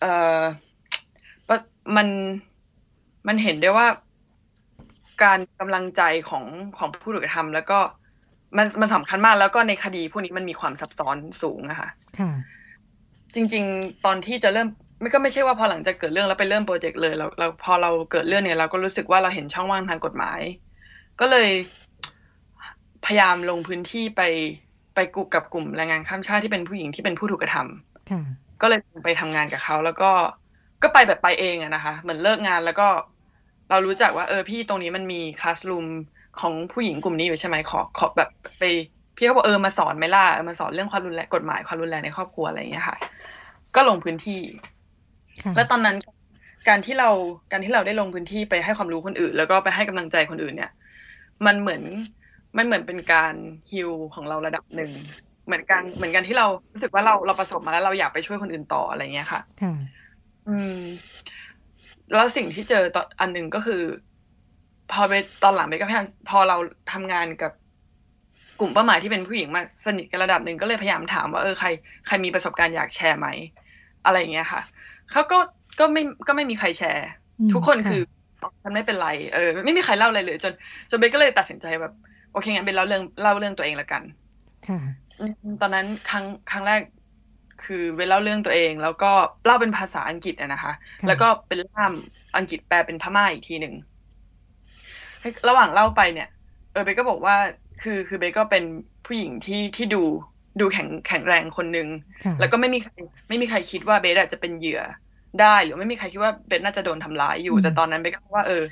เออปะมันมันเห็นได้ว่าการกำลังใจของของผู้ถูกกระทำแล้วก็มันมันสำคัญมากแล้วก็ในคดีพวกนี้มันมีความซับซ้อนสูงอะค่ะค่ะจริง ๆ ตอนที่จะเริ่ม ไม่ก็ไม่ใช่ว่าพอหลังจากเกิดเรื่องแล้วไปเริ่มโปรเจกต์เลยเราเราพอเราเกิดเรื่องเนี่ยเราก็รู้สึกว่าเราเห็นช่องว่างทางกฎหมาย ก็เลยพยายามลงพื้นที่ไปไปกุกับกลุ่มแรงงานข้ามชาติที่เป็นผู้หญิงที่เป็นผู้ถูกกระทำค่ะก็เลยไปทำงานกับเขาแล้วก็ก็ไปแบบไปเองอะนะคะ เหมือนเลิกงานแล้วก็เรารู้จักว่าเออพี่ตรงนี้มันมีคลาสรูมของผู้หญิงกลุ่มนี้อยู่ใช่ไหมขอขอแบบไปพี่เขาบอกเออมาสอนไหมล่ะเออมาสอนเรื่องความรุนแรงกฎหมายความรุนแรงในครอบครัวอะไรอย่างเงี้ยค่ะ ก็ลงพื้นที่ค่ะ แล้วตอนนั้นการที่เราการที่เราได้ลงพื้นที่ไปให้ความรู้คนอื่น แล้วก็ไปให้กำลังใจคนอื่นเนี่ย มันเหมือนมันเหมือนเป็นการฮิลของเราระดับหนึ่งเหมือนกันเหมือนกันที่เรารู้สึกว่าเราเราประสบมาแล้วเราอยากไปช่วยคนอื่นต่ออะไรเงี้ยค่ะค่ะอืม แล้วสิ่งที่เจอตอนอันหนึ่งก็คือ พอไปตอนหลังไปก็พยายามพอเราทำงานกับกลุ่มเป้าหมายที่เป็นผู้หญิงมาสนิทกันระดับหนึ่งก็เลยพยายามถามว่าเออใครใครมีประสบการณ์อยากแชร์ไหมอะไรอย่างเงี้ยค่ะ เขาก็ก็ไม่ก็ไม่มีใครแชร์อืมทุกคนค่ะคือฉันไม่เป็นไรเออไม่มีใครเล่าอะไรเลย จนจนเบนก็เลยตัดสินใจแบบ โอเคงั้นเบนเล่าเรื่องเล่าเรื่องตัวเองละกันค่ะอืมตอนนั้นครั้งครั้งแรกคือเบนเล่าเรื่องตัวเอง แล้วก็เล่าเป็นภาษาอังกฤษอะนะคะค่ะแล้วก็เป็นล่ามอังกฤษแปลเป็นพม่าอีกทีหนึ่งให้ระหว่างเล่าไปเนี่ย เออเบนก็บอกว่าคือคือเบนก็เป็นผู้หญิงที่ที่ดู ดูแข็งแข็งแรงคนหนึ่งค่ะแล้วก็ไม่มีใครไม่มีใครคิดว่าเบสอะจะเป็นเหยื่อได้หรือไม่มีใครคิดว่าเบสน่าจะโดนทำร้ายอยู่อืมแต่ตอนนั้นเบสก็ว่าเออ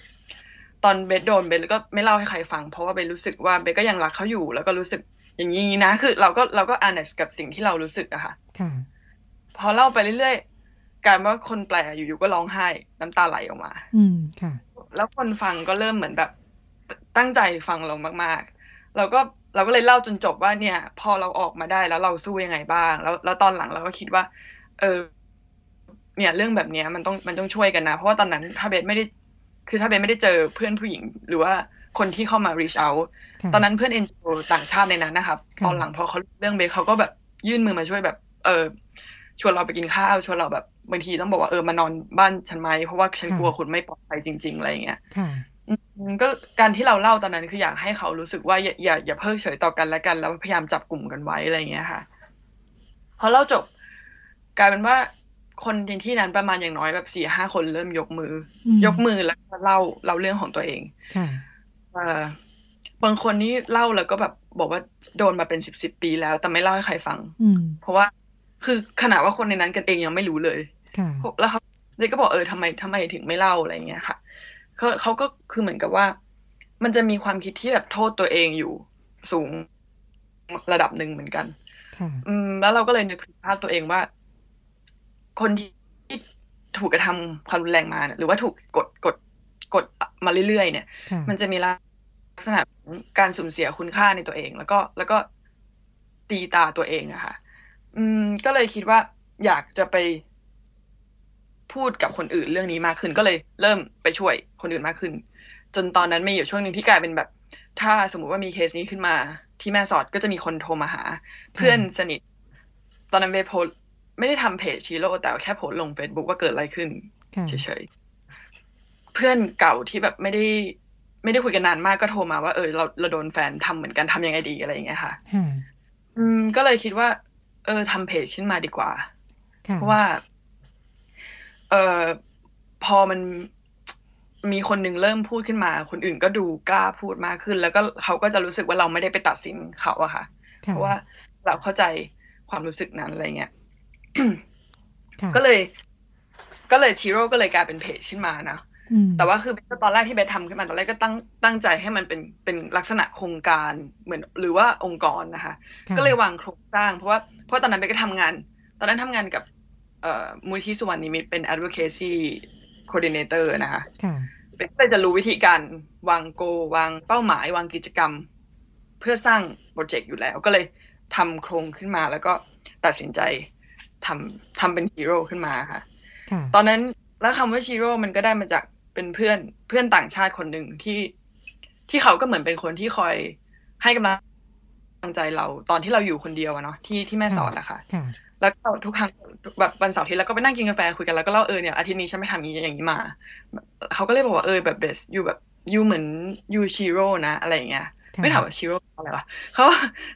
ตอนเบสโดนเบสก็ไม่เล่าให้ใครฟัง เพราะว่าเบสรู้สึกว่าเบสก็ยังรักเขาอยู่ แล้วก็รู้สึกอย่างนี้นะ คือ เราก็เราก็ honest กับสิ่งที่เรารู้สึกอะค่ะค่ะพอเล่าไปเรื่อยๆกลายเป็นว่าคนแปลอยู่ๆก็ร้องไห้น้ำตาไหลออกมา อืมค่ะ แล้วคนฟังก็เริ่มเหมือนแบบตั้งใจฟังเรามากๆ เราก็ เราก็เลยเล่าจนจบว่าเนี่ย พอเราออกมาได้แล้วเราสู้ยังไงบ้าง แล้วแล้วตอนหลังเราก็คิดว่า เออ เนี่ยเรื่องแบบเนี้ยมันต้องมันต้องช่วยกันนะ เพราะว่าตอนนั้นถ้าเบสไม่ได้ คือถ้าเบสไม่ได้เจอเพื่อนผู้หญิง หรือว่าคนที่เข้ามา reach out ค่ะตอนนั้นเพื่อน NGO ต่างชาติในนั้นนะครับค่ะตอนหลังพอเขารู้เรื่องเบสเขาก็แบบยื่นมือมาช่วยแบบ เออชวนเราไปกินข้าวชวนเราแบบบางทีต้องบอกว่าเออมานอนบ้านฉันไหมเพราะว่าฉันกลัวคุณไม่ปลอดภัยจริง ๆ อะไรอย่างเงี้ยค่ะอืม ก็การที่เราเล่าตอนนั้นคืออยากให้เขารู้สึกว่าอย่าอย่าอย่าเพิกเฉยต่อกันและกัน แล้วพยายามจับกลุ่มกันไว้อะไรอย่างเงี้ยค่ะพอเล่าจบกลายเป็นว่าคนในที่นั้นประมาณอย่างน้อยแบบสี่ห้าคนเริ่มยกมืออมยกมือแล้วก็เล่าเล่าเรื่องของตัวเองค่ะเออบางคนนี่เล่าแล้วก็แบบบอกว่าโดนมาเป็นสิบสิบปีแล้ว แต่ไม่เล่าให้ใครฟังอืมเพราะว่าคือขนาดว่าคนในนั้นกันเองยังไม่รู้เลยค่ะแล้วเขาเลยก็บอกเออทำไมทำไมถึงไม่เล่าอะไรอย่างเงี้ยค่ะ เขาเขาก็คือเหมือนกับว่า มันจะมีความคิดที่แบบโทษตัวเองอยู่สูงระดับหนึ่งเหมือนกันค่ะอืม แล้วเราก็เลยนึกถึงภาพตัวเองว่า คนที่ถูกกระทำความรุนแรงมาเนี่ยหรือว่าถูกกดกดกดมาเรื่อยๆเนี่ยค่ะมันจะมีลักกษณะของการสูญเสียคุณค่าในตัวเอง แล้วก็แล้วก็ตีตราตัวเองอะค่ะ อืม ก็เลยคิดว่าอยากจะไป พูดกับคนอื่นเรื่องนี้มากขึ้น ก็เลยเริ่มไปช่วยคนอื่นมากขึ้น จนตอนนั้นมีอยู่ช่วงหนึ่งที่กลายเป็นแบบ ถ้าสมมุติว่ามีเคสนี้ขึ้นมา ที่แม่สอดก็จะมีคนโทรมาหา เพื่อนสนิท ตอนนั้นไปโพสไม่ได้ทำเพจชีโร่แต่แค่โพสลงเฟซบุ๊กว่าเกิดอะไรขึ้นเฉยๆเพื่อนเก่าที่แบบไม่ได้ไม่ได้คุยกันนานมากก็โทรมาว่าเออเราเราโดนแฟนทำเหมือนกันทำยังไงดีอะไรอย่างเงี้ยค่ะ อืมก็เลยคิดว่า เออทำเพจขึ้นมาดีกว่า เพราะว่า เออพอมันมีคนหนึ่งเริ่มพูดขึ้นมา คนอื่นก็ดูกล้าพูดมากขึ้น แล้วก็เขาก็จะรู้สึกว่าเราไม่ได้ไปตัดสินเขาอะค่ะ เพราะว่าเราเข้าใจความรู้สึกนั้นอะไรเงี้ยก็เลย ก็เลยชีโร่ก็เลยกลายเป็นเพจขึ้นมานะแต่ว่าคือตอนแรกที่เบสทำขึ้นมาตอนแรกก็ตั้งตั้งใจให้มันเป็นเป็นลักษณะโครงการเหมือน หรือว่าองค์กรนะคะ ก็เลยวางโครงสร้างเพราะว่าเพราะตอนนั้นเบสก็ทำงาน ตอนนั้นทำงานกับเอ่อ มูลนิธิสุวรรณนิมิตเป็น advocacy coordinator นะคะเบสก็เลยจะรู้วิธีการวางโก วางเป้าหมาย วางกิจกรรม เพื่อสร้าง project อยู่แล้ว ก็เลยทำโครงขึ้นมาแล้วก็ตัดสินใจทำทำเป็นชีโร่ขึ้นมาค่ะ ตอนนั้นแล้วคำว่าฮีโร่มันก็ได้มาจากเป็นเพื่อนเพื่อนต่างชาติคนหนึ่งที่ที่เขาก็เหมือนเป็นคนที่คอยให้กำลังใจเราตอนที่เราอยู่คนเดียวอะเนาะที่ที่แม่สอนนะคะ แล้วก็ทุกครั้งแบบวันเสาร์ที่แล้วก็ไปนั่งกินกาแฟคุยกันแล้วก็เล่าเออเนี่ยอาทิตย์นี้ฉันไม่ทำนี้อย่างนี้มาเขาก็เลยบอกว่าเออแบบเบสอยู่แบบอยู่เหมือนยูชิโร่นะอะไรอย่างเงี้ยไม่ถามว่าชิโร่อะไรวะเขา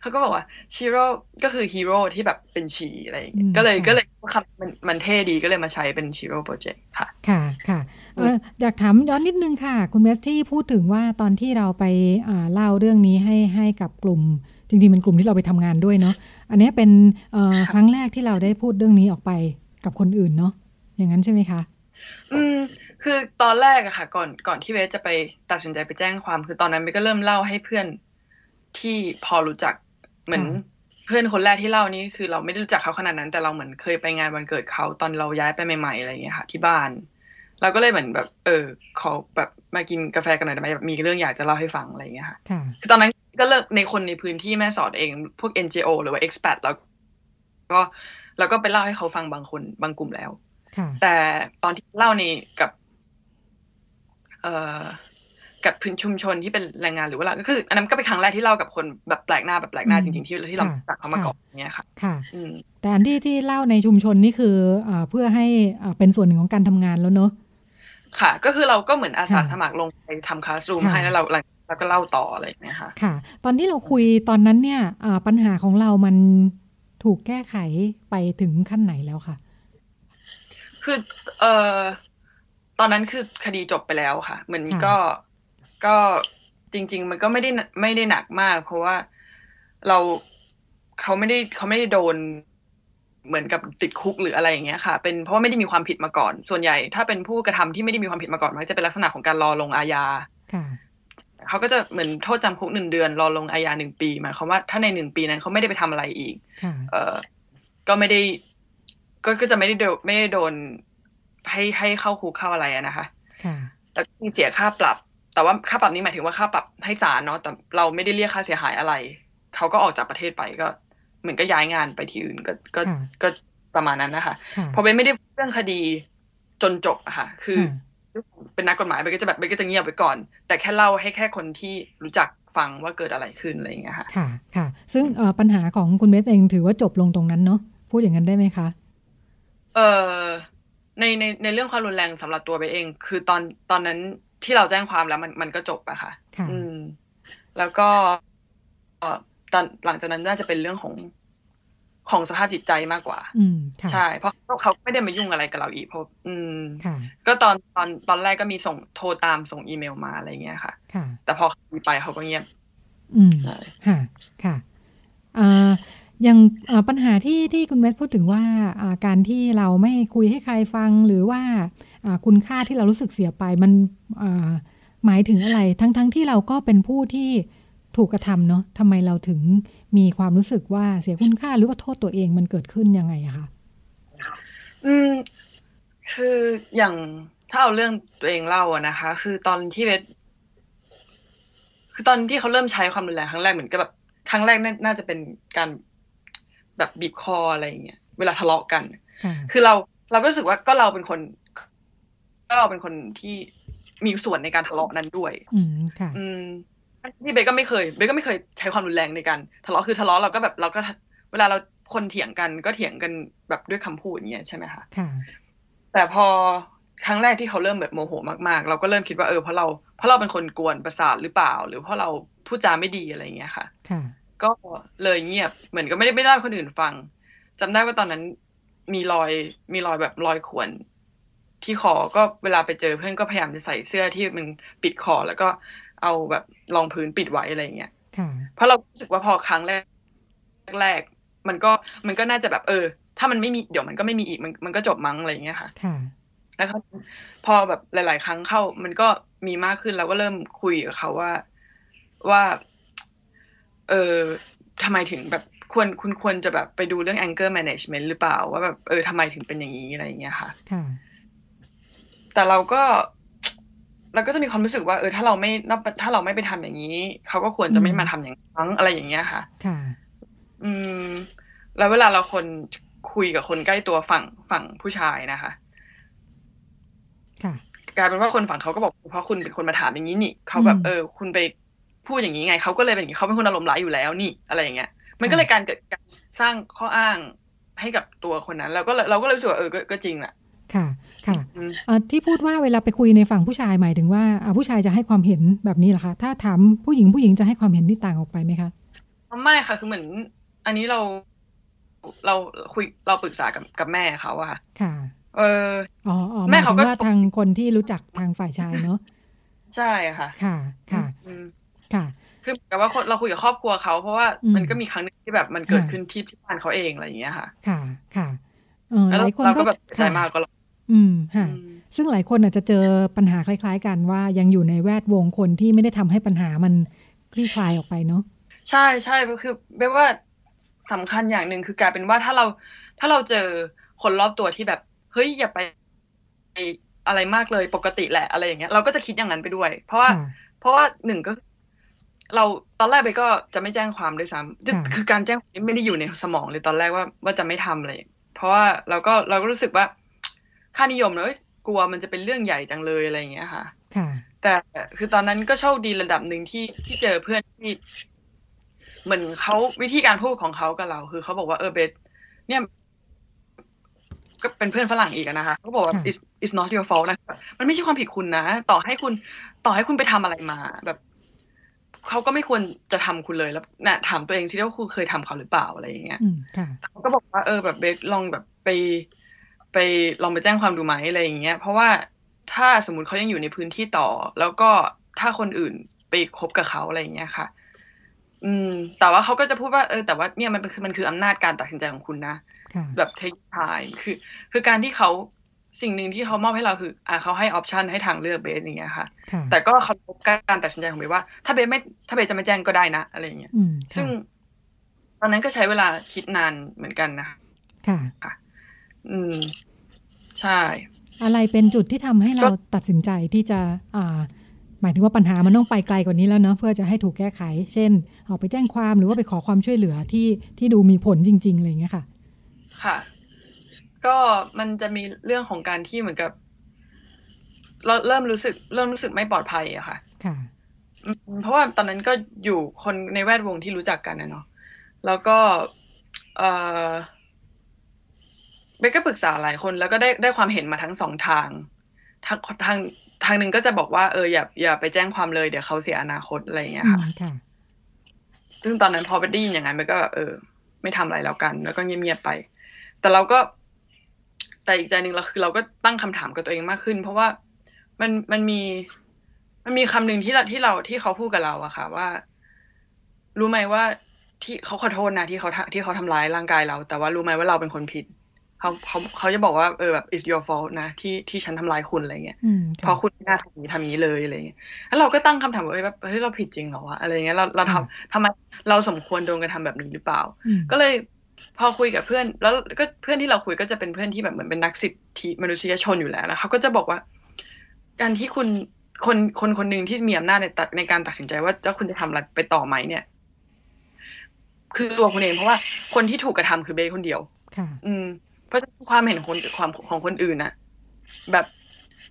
เขาก็บอกว่าชิโร่ก็คือฮีโร่ที่แบบเป็นชีอะไรอย่างเงี้ยก็เลยก็เลยคำมันมันเท่ดีก็เลยมาใช้เป็นชิโร่โปรเจกต์ค่ะ ค่ะค่ะอยากถามย้อนนิดนึงค่ะ คุณเมสที่พูดถึงว่าตอนที่เราไปเล่าเรื่องนี้ให้ให้กับกลุ่ม จริงๆเป็นกลุ่มที่เราไปทำงานด้วยเนาะ อันนี้เป็นครั้งแรกที่เราได้พูดเรื่องนี้ออกไปกับคนอื่นเนาะอย่างนั้นใช่ไหมคะอืมคือตอนแรกอะค่ะ ก่อนก่อนที่เวสจะไปตัดสินใจไปแจ้งความ คือตอนนั้นเวสก็เริ่มเล่าให้เพื่อนที่พอรู้จักเหมือนเพื่อนคนแรกที่เล่านี่คือเราไม่ได้รู้จักเขาขนาดนั้น แต่เราเหมือนเคยไปงานวันเกิดเขาตอนเราย้ายไปใหม่ๆอะไรอย่างเงี้ยค่ะ ที่บ้าน เราก็เลยเหมือนแบบ เออขอแบบมากินกาแฟกันหน่อยได้ไหมมีเรื่องอยากจะเล่าให้ฟังอะไรอย่างเงี้ยค่ะคือตอนนั้นก็เลิกในคนในพื้นที่แม่สอดเอง พวก NGO หรือว่า expat แล้วก็แล้วก็ไปเล่าให้เขาฟังบางคนบางกลุ่มแล้วแต่ตอนที่เล่านี่กับ เอ่อกับพื้นชุมชนที่เป็นแรงงานหรือว่าก็คือ อันนั้นก็เป็นครั้งแรกที่เล่ากับคนแบบแปลกหน้าแบบแปลกหน้าจริงๆที่ที่เราจากเขามาก่อนเนี่ยค่ะ ค่ะแต่อันที่ที่เล่าในชุมชนนี่คืออ่าเพื่อให้อ่าเป็นส่วนหนึ่งของการทำงานแล้วเนอะ ค่ะ ก็คือเราก็เหมือนอาสาสมัครลงไปทำคลาสรูมให้แล้วเราแล้วก็เล่าต่ออะไรอย่างเงี้ยค่ะ ค่ะ ตอนที่เราคุยตอนนั้นเนี่ยปัญหาของเรามันถูกแก้ไขไปถึงขั้นไหนแล้วค่ะ คือเอ่อตอนนั้นคือคดีจบไปแล้วค่ะ เหมือนก็ก็จริง ๆ มันก็ไม่ได้ไม่ได้หนักมาก เพราะว่าเราเขาไม่ได้เขาไม่ได้โดน เหมือนกับติดคุกหรืออะไรอย่างเงี้ยค่ะ เป็นเพราะว่าไม่ได้มีความผิดมาก่อน ส่วนใหญ่ถ้าเป็นผู้กระทำที่ไม่ได้มีความผิดมาก่อนมันจะเป็นลักษณะของการรอลงอาญาเขาก็จะเหมือนโทษจำคุกหนึ่งเดือน รอลงอาญาหนึ่งปีหมายความว่าถ้าในหนึ่งปีนั้นเขาไม่ได้ไปทำอะไรอีกเออก็ไม่ได้ ก็ก็จะไม่ได้โดนไม่ได้โดนให้ให้เข้าคุกเข้าอะไรนะคะแล้วมีเสียค่าปรับ แต่ว่าค่าปรับนี้หมายถึงว่าค่าปรับให้ศาลเนาะแต่เราไม่ได้เรียกค่าเสียหายอะไรเขาก็ออกจากประเทศไปก็ เหมือนก็ย้ายงานไปที่อื่นก็ก็ก็ประมาณนั้นนะคะพอเบนไม่ได้เรื่องคดีจนจบอะค่ะ คือ เป็นนักกฎหมายเบนก็จะแบบเบนก็จะเงียบไว้ก่อน แต่แค่เล่าให้แค่คนที่รู้จักฟังว่าเกิดอะไรขึ้นอะไรอย่างเงี้ยค่ะ ค่ะ ค่ะ ซึ่งปัญหาของคุณเบสเองถือว่าจบลงตรงนั้นเนาะ พูดอย่างนั้นได้ไหมคะ เออใน ใน ในเรื่องความรุนแรงสำหรับตัวเบสเอง คือตอน ตอนนั้นที่เราแจ้งความแล้วมัน มันก็จบอะค่ะอืม แล้วก็ ตอนหลังจากนั้นน่าจะเป็นเรื่องของของสภาพจิตใจมากกว่า อืมใช่ เพราะเขาไม่ได้มายุ่งอะไรกับเราอีกเพราะอืมก็ตอนตอนตอนแรกก็มีส่งโทรตามส่งอีเมลมาอะไรเงี้ยค่ะ ค่ะ แต่พอคุยไปเขาก็เงียบ อืมใช่ค่ะ ค่ะอ่าอย่างปัญหาที่ที่คุณเมสพูดถึงว่าการที่เราไม่คุยให้ใครฟังหรือว่าคุณค่าที่เรารู้สึกเสียไปมันหมายถึงอะไร ทั้งๆทที่เราก็เป็นผู้ที่ ถูกกระทำเนาะทำไมเราถึงมีความรู้สึกว่าเสียคุณค่าหรือว่าโทษตัวเองมันเกิดขึ้นยังไงอะคะอืม คืออย่างถ้าเอาเรื่องตัวเองเล่าอะนะคะ คือตอนที่เวทคือคือตอนที่เขาเริ่มใช้ความรุนแรงครั้งแรกเหมือนกับแบบครั้งแรกน่าจะเป็นการแบบบีบคออะไรอย่างเงี้ยเวลาทะเลาะกัน คือเราเราก็รู้สึกว่าก็เราเป็นคน ก็เราเป็นคนที่มีส่วนในการทะเลาะนั้นด้วย อืมค่ะ อืม ที่เบก็ไม่เคย เบก็ไม่เคยใช้ความรุนแรงในการทะเลาะคือทะเลาะเราก็แบบเราก็เวลาเราคนเถียงกันก็เถียงกันแบบด้วยคำพูดอย่างเงี้ยใช่ไหมคะค่ะ แต่พอครั้งแรกที่เขาเริ่มแบบโมโหมากๆ เราก็เริ่มคิดว่าเออเพราะเราเพราะเราเป็นคนกวนประสาทหรือเปล่า หรือเพราะเราพูดจาไม่ดีอะไรเงี้ยค่ะค่ะก็เลยเงียบเหมือนก็ไม่ได้ไม่ได้คนอื่นฟังจำได้ว่าตอนนั้นมีรอยมีรอยแบบรอยข่วนที่คอก็เวลาไปเจอเพื่อนก็พยายามจะใส่เสื้อที่มันปิดคอแล้วก็เอาแบบ รองพื้นปิดไว้อะไรเงี้ยเพราะเรารู้สึกว่าพอครั้งแรกแรกมันก็มันก็น่าจะแบบเออ ถ้ามันไม่มีเดี๋ยวมันก็ไม่มีอีกมันมันก็จบมั้งอะไรเงี้ยค่ะค่ะแล้วพอแบบหลาย ๆ ครั้งเข้า มันก็มีมากขึ้นเราก็เริ่มคุยกับเขาว่าว่า เออทำไมถึงแบบควรคุณควรจะแบบไปดูเรื่อง anger management หรือเปล่า ว่าแบบเออทำไมถึงเป็นอย่างนี้อะไรอย่างเงี้ยค่ะค่ะแต่เราก็ เราก็จะมีความรู้สึกว่าเออถ้าเราไม่ถ้าเราไม่ไปทำอย่างนี้ เขาก็ควรจะไม่มาทำอย่างนั้นอะไรอย่างเงี้ยค่ะ ค่ะ อืม แล้วเวลาเราคนคุยกับคนใกล้ตัวฝั่งฝั่งผู้ชายนะคะ ค่ะกลายเป็นว่าคนฝั่งเขาก็บอกเพราะคุณเป็นคนมาถามอย่างนี้นี่เขาแบบเออ คุณไปพูดอย่างนี้ไงเขาก็เลยเป็นอย่างนี้เขาเป็นคนอารมณ์ร้ายอยู่แล้วนี่อะไรอย่างเงี้ย มันก็เลยการเกิดการสร้างข้ออ้างให้กับตัวคนนั้นเราก็เราก็เลยรู้สึกว่าเออก็จริงแหละค่ะ ค่ะที่พูดว่าเวลาไปคุยในฝั่งผู้ชายหมายถึงว่าผู้ชายจะให้ความเห็นแบบนี้เหรอคะ ถ้าถามผู้หญิงผู้หญิงจะให้ความเห็นที่ต่างออกไปไหมคะไม่ค่ะ คือเหมือน อันนี้เราเราคุยเราปรึกษากับกับแม่เขาอะค่ะ ค่ะ เอออ๋อแม่เขาก็ทางคนที่รู้จักทางฝ่ายชายเนาะใช่ค่ะ ค่ะ ค่ะค่ะ คือแต่ว่าเราคุยกับครอบครัวเขาเพราะว่ามันก็มีครั้งนึงที่แบบมันเกิดขึ้นที่ที่บ้านเขาเองอะไรอย่างเงี้ยค่ะ ค่ะ ค่ะหลายคนก็แบบใจมากก็ อืมค่ะซึ่งหลายคนอาจจะเจอปัญหาคล้าย ๆ กันว่ายังอยู่ในแวดวงคนที่ไม่ได้ทำให้ปัญหามันคลี่คลายออกไปเนาะใช่ใช่คือแปลว่าสำคัญอย่างหนึ่งคือกลายเป็นว่าถ้าเราถ้าเราเจอคนรอบตัวที่แบบ เฮ้ยอย่าไปอะไรมากเลยปกติแหละอะไรอย่างเงี้ย เราก็จะคิดอย่างนั้นไปด้วย เพราะว่า เพราะว่าหนึ่งก็ เราตอนแรกไปก็จะไม่แจ้งความด้วยซ้ำคือการแจ้งไม่ได้อยู่ในสมองเลยตอนแรกว่าว่าจะไม่ทำเลย เพราะว่าเราก็เราก็รู้สึกว่า ค่านิยมเลยกลัวมันจะเป็นเรื่องใหญ่จังเลยอะไรอย่างเงี้ยค่ะ ค่ะ แต่คือตอนนั้นก็โชคดีระดับหนึ่งที่ที่เจอเพื่อนที่เหมือนเขาวิธีการพูดของเขากับเรา คือเขาบอกว่าเออเบสเนี่ย ก็เป็นเพื่อนฝรั่งอีกนะคะเขาบอกว่า it's it's not your fault นะมันไม่ใช่ความผิดคุณนะ ต่อให้คุณต่อให้คุณไปทำอะไรมา แบบเขาก็ไม่ควรจะทำคุณเลยแล้วนะถามตัวเองที่ว่าคุณเคยทำเขาหรือเปล่าอะไรอย่างเงี้ยเขาก็บอกว่าเออแบบเบสลองแบบไป ไปลองไปแจ้งความดูไหมอะไรอย่างเงี้ย เพราะว่าถ้าสมมติเขายังอยู่ในพื้นที่ต่อ แล้วก็ถ้าคนอื่นไปคบกับเขาอะไรอย่างเงี้ยค่ะ อืม แต่ว่าเขาก็จะพูดว่าเออแต่ว่าเนี่ยมันคือมันคืออำนาจการตัดสินใจของคุณนะแบบ take time คือ คือการที่เขาสิ่งหนึ่งที่เขามอบให้เราคือ อ่าเขาให้ option ให้ทางเลือกเบสอย่างเงี้ยค่ะ แต่ก็เขาการตัดสินใจของเบสว่า ถ้าเบสไม่ ถ้าเบสจะไม่แจ้งก็ได้นะอะไรเงี้ยซึ่ง ตอนนั้นก็ใช้เวลาคิดนานเหมือนกันนะค่ะค่ะ อืม ใช่ อะไรเป็นจุดที่ทำให้เราตัดสินใจที่จะอ่าหมายถึงว่าปัญหามันต้องไปไกลกว่านี้แล้วเนาะเพื่อจะให้ถูกแก้ไข เช่นออกไปแจ้งความหรือว่าไปขอความช่วยเหลือที่ที่ดูมีผลจริงๆอะไรเงี้ยค่ะ ค่ะ ก็มันจะมีเรื่องของการที่เหมือนกับ เราเริ่มรู้สึก เริ่มรู้สึกไม่ปลอดภัยอะค่ะ ค่ะ เพราะว่าตอนนั้นก็อยู่คนในแวดวงที่รู้จักกันนะเนาะแล้วก็ เออ เบก็ปรึกษาหลายคนแล้วก็ได้ได้ความเห็นมาทั้งสองทางทางทางทางหนึ่งก็จะบอกว่าเอออย่าอย่าไปแจ้งความเลยเดี๋ยวเขาเสียอนาคตอะไรอย่างเงี้ยค่ะซึ่งตอนนั้นพอไปได้ยินอย่างนั้นมันก็เออ ไม่ทำอะไรแล้วกัน แล้วก็เงียบๆไป แต่เราก็ แต่อีกใจหนึ่งเราคือเราก็ตั้งคำถามกับตัวเองมากขึ้น เพราะว่ามันมันมีมันมีคำหนึ่งที่เราที่เราที่เขาพูดกับเราอะค่ะ ว่า รู้ไหมว่าที่เขาขอโทษนะที่เขาที่เขาทำร้ายร่างกายเรา แต่ว่ารู้ไหมว่าเราเป็นคนผิด เขาเขาเขาจะบอกว่าเออแบบ it's your fault นะ ที่ที่ฉันทำร้ายคุณอะไรเงี้ยเพราะคุณไม่น่าทำนี้ทำนี้เลยอะไรเงี้ยแล้วเราก็ตั้งคำถามว่าเอ้ยแบบเฮ้ยเราผิดจริงเหรอวะอะไรเงี้ยเราเราทำทำไมเราสมควรโดนกระทำแบบนี้หรือเปล่า ก็เลยพอคุยกับเพื่อน แล้วก็เพื่อนที่เราคุยก็จะเป็นเพื่อนที่แบบเหมือนเป็นนักสิทธิมนุษยชนอยู่แล้วนะเขาก็จะบอกว่า การที่คุณคนคนคนหนึ่งที่มีอำนาจในตัดในการตัดสินใจว่าเจ้าคุณจะทำอะไรไปต่อไหมเนี่ย คือตัวคุณเองเพราะว่าคนที่ถูกกระทำคือเบย์คนเดียว ค่ะ อืม เพราะฉะนั้นความเห็นคนความของคนอื่นน่ะแบบ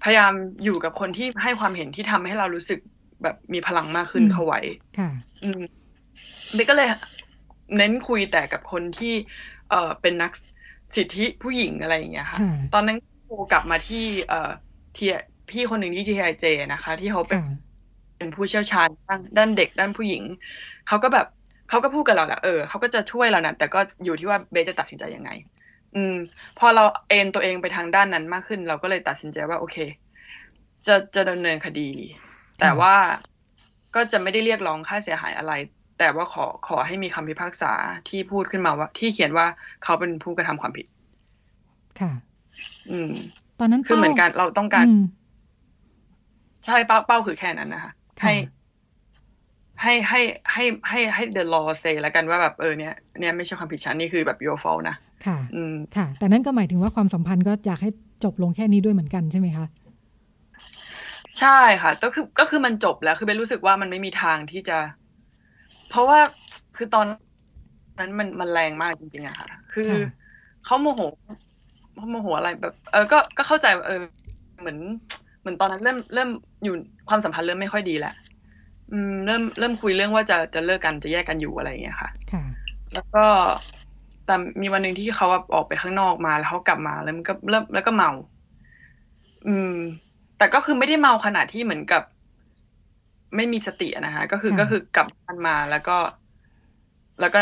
พยายามอยู่กับคนที่ให้ความเห็นที่ทำให้เรารู้สึกแบบมีพลังมากขึ้นอืมเข้าไว้ค่ะ อืมเบย์ก็เลยเน้นคุยแต่กับคนที่ เอ่อเป็นนักสิทธิผู้หญิงอะไรอย่างเงี้ยค่ะค่ะตอนนั้นโทรกลับมาที่ เอ่อทีพี่คนหนึ่งที่ทีไอเจนะคะ ที่เขาเป็นค่ะเป็นผู้เชี่ยวชาญด้านด้านเด็กด้านผู้หญิง เขาก็แบบเขาก็พูดกับเราแหละเออเขาก็จะช่วยเรานะแต่ก็อยู่ที่ว่าเบสจะตัดสินใจยังไง อืม พอเราเอนตัวเองไปทางด้านนั้นมากขึ้น เราก็เลยตัดสินใจว่าโอเค จะจะดำเนินคดี แต่ว่าก็จะไม่ได้เรียกร้องค่าเสียหายอะไร แต่ว่าขอขอให้มีคำพิพากษาที่พูดขึ้นมาว่า ที่เขียนว่าเขาเป็นผู้กระทำความผิด ค่ะ อืม ตอนนั้นคือเหมือนกันเราต้องการอืมใช่เป้าเป้าคือแค่นั้นนะคะค่ะ ให้ให้ให้ให้ให้ให้ the law say แล้วกันว่าแบบเออเนี่ยเนี่ยไม่ใช่ความผิดฉันนี่คือแบบ your fault นะค่ะอืมค่ะ แต่นั่นก็หมายถึงว่าความสัมพันธ์ก็อยากให้จบลงแค่นี้ด้วยเหมือนกันใช่ไหมคะใช่ค่ะก็คือก็คือมันจบแล้วคือเบนรู้สึกว่ามันไม่มีทางที่จะ เพราะว่าคือตอนนั้นมันมันแรงมากจริงๆอะค่ะ คือค่ะเขาโมโหเขาโมโหอะไรแบบ เออก็ก็เข้าใจว่าเออเหมือนเหมือนตอนนั้นเริ่มเริ่มอยู่ความสัมพันธ์เริ่มไม่ค่อยดีแหละอืม เริ่มเริ่มคุยเรื่องว่าจะจะเลิกกันจะแยกกันอยู่อะไรอย่างเงี้ยค่ะค่ะแล้วก็แต่มีวันหนึ่งที่เขาแบบออกไปข้างนอกมาแล้วเขากลับมาแล้วมันก็เริ่มแล้วก็เมา อืม แต่ก็คือไม่ได้เมาขนาดที่เหมือนกับ ไม่มีสติอะนะคะก็คือค่ะก็คือกลับบ้านมาแล้วก็ แล้วก็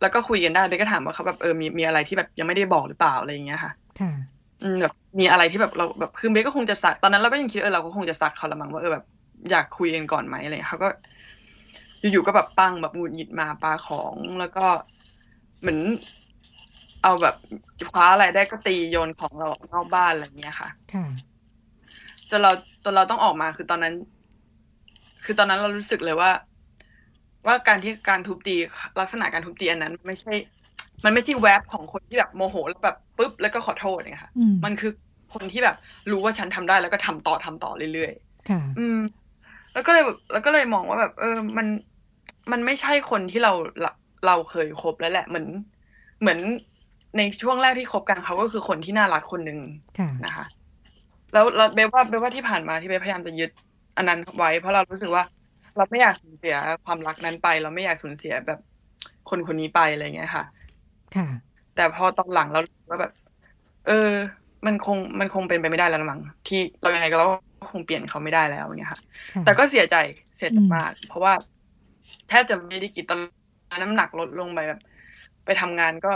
แล้วก็คุยกันได้เบนก็ถามว่าเขาแบบเออมีมีอะไรที่แบบยังไม่ได้บอกหรือเปล่าอะไรอย่างเงี้ยค่ะค่ะอืมแบบมีอะไรที่แบบเราแบบคือเบสก็คงจะซักตอนนั้นเราก็ยังคิดเออเราก็คงจะซักเขาละมั้งว่าเออแบบ อยากคุยกันก่อนไหมอะไรอย่างเงี้ยเขาก็ อยู่ๆก็แบบปังแบบหงุดหงิดมาปาของแล้วก็เหมือนเอาแบบคว้าอะไรได้ก็ตีโยนของเราออกนอกบ้านอะไรอย่างเงี้ยค่ะค่ะจนเราจนเราต้องออกมาคือตอนนั้น คือตอนนั้นเรารู้สึกเลยว่า ว่าการที่การทุบตีลักษณะการทุบตีอันนั้น ไม่ใช่ มันไม่ใช่แวบของคนที่แบบโมโหแล้วแบบปุ๊บแล้วก็ขอโทษเนี่ยค่ะอืมมันคือคนที่แบบรู้ว่าฉันทำได้แล้วก็ทำต่อทำต่อเรื่อยค่ะๆอืม แล้วก็เลยแบบแล้วก็เลยมองว่าแบบ เออ มันมันไม่ใช่คนที่เราเราเราเคยคบแล้วแหละเหมือน เหมือนในช่วงแรกที่คบกันเขาก็คือคนที่น่ารักคนหนึ่งค่ะนะคะ แล้วแล้วเบลว่าเบลว่าที่ผ่านมาที่เบลพยายามจะยึดอันนั้นไว้ เพราะเรารู้สึกว่า เราไม่อยากสูญเสียความรักนั้นไป เราไม่อยากสูญเสียแบบคนคนนี้ไปอะไรอย่างเงี้ยค่ะ ค่ะ แต่พอตอนหลังเรารู้สึกว่าแบบ เออ มันคงมันคงเป็นไปไม่ได้แล้วละมั้งที่เรายังไงก็เราก็ คงเปลี่ยนเขาไม่ได้แล้วอย่างเงี้ยค่ะค่ะ แต่ก็เสียใจเสียใจอืมมาก เพราะว่าแทบจะไม่ได้กินตอนนั้นน้ำหนักลดลงไปแบบ ไปทำงานก็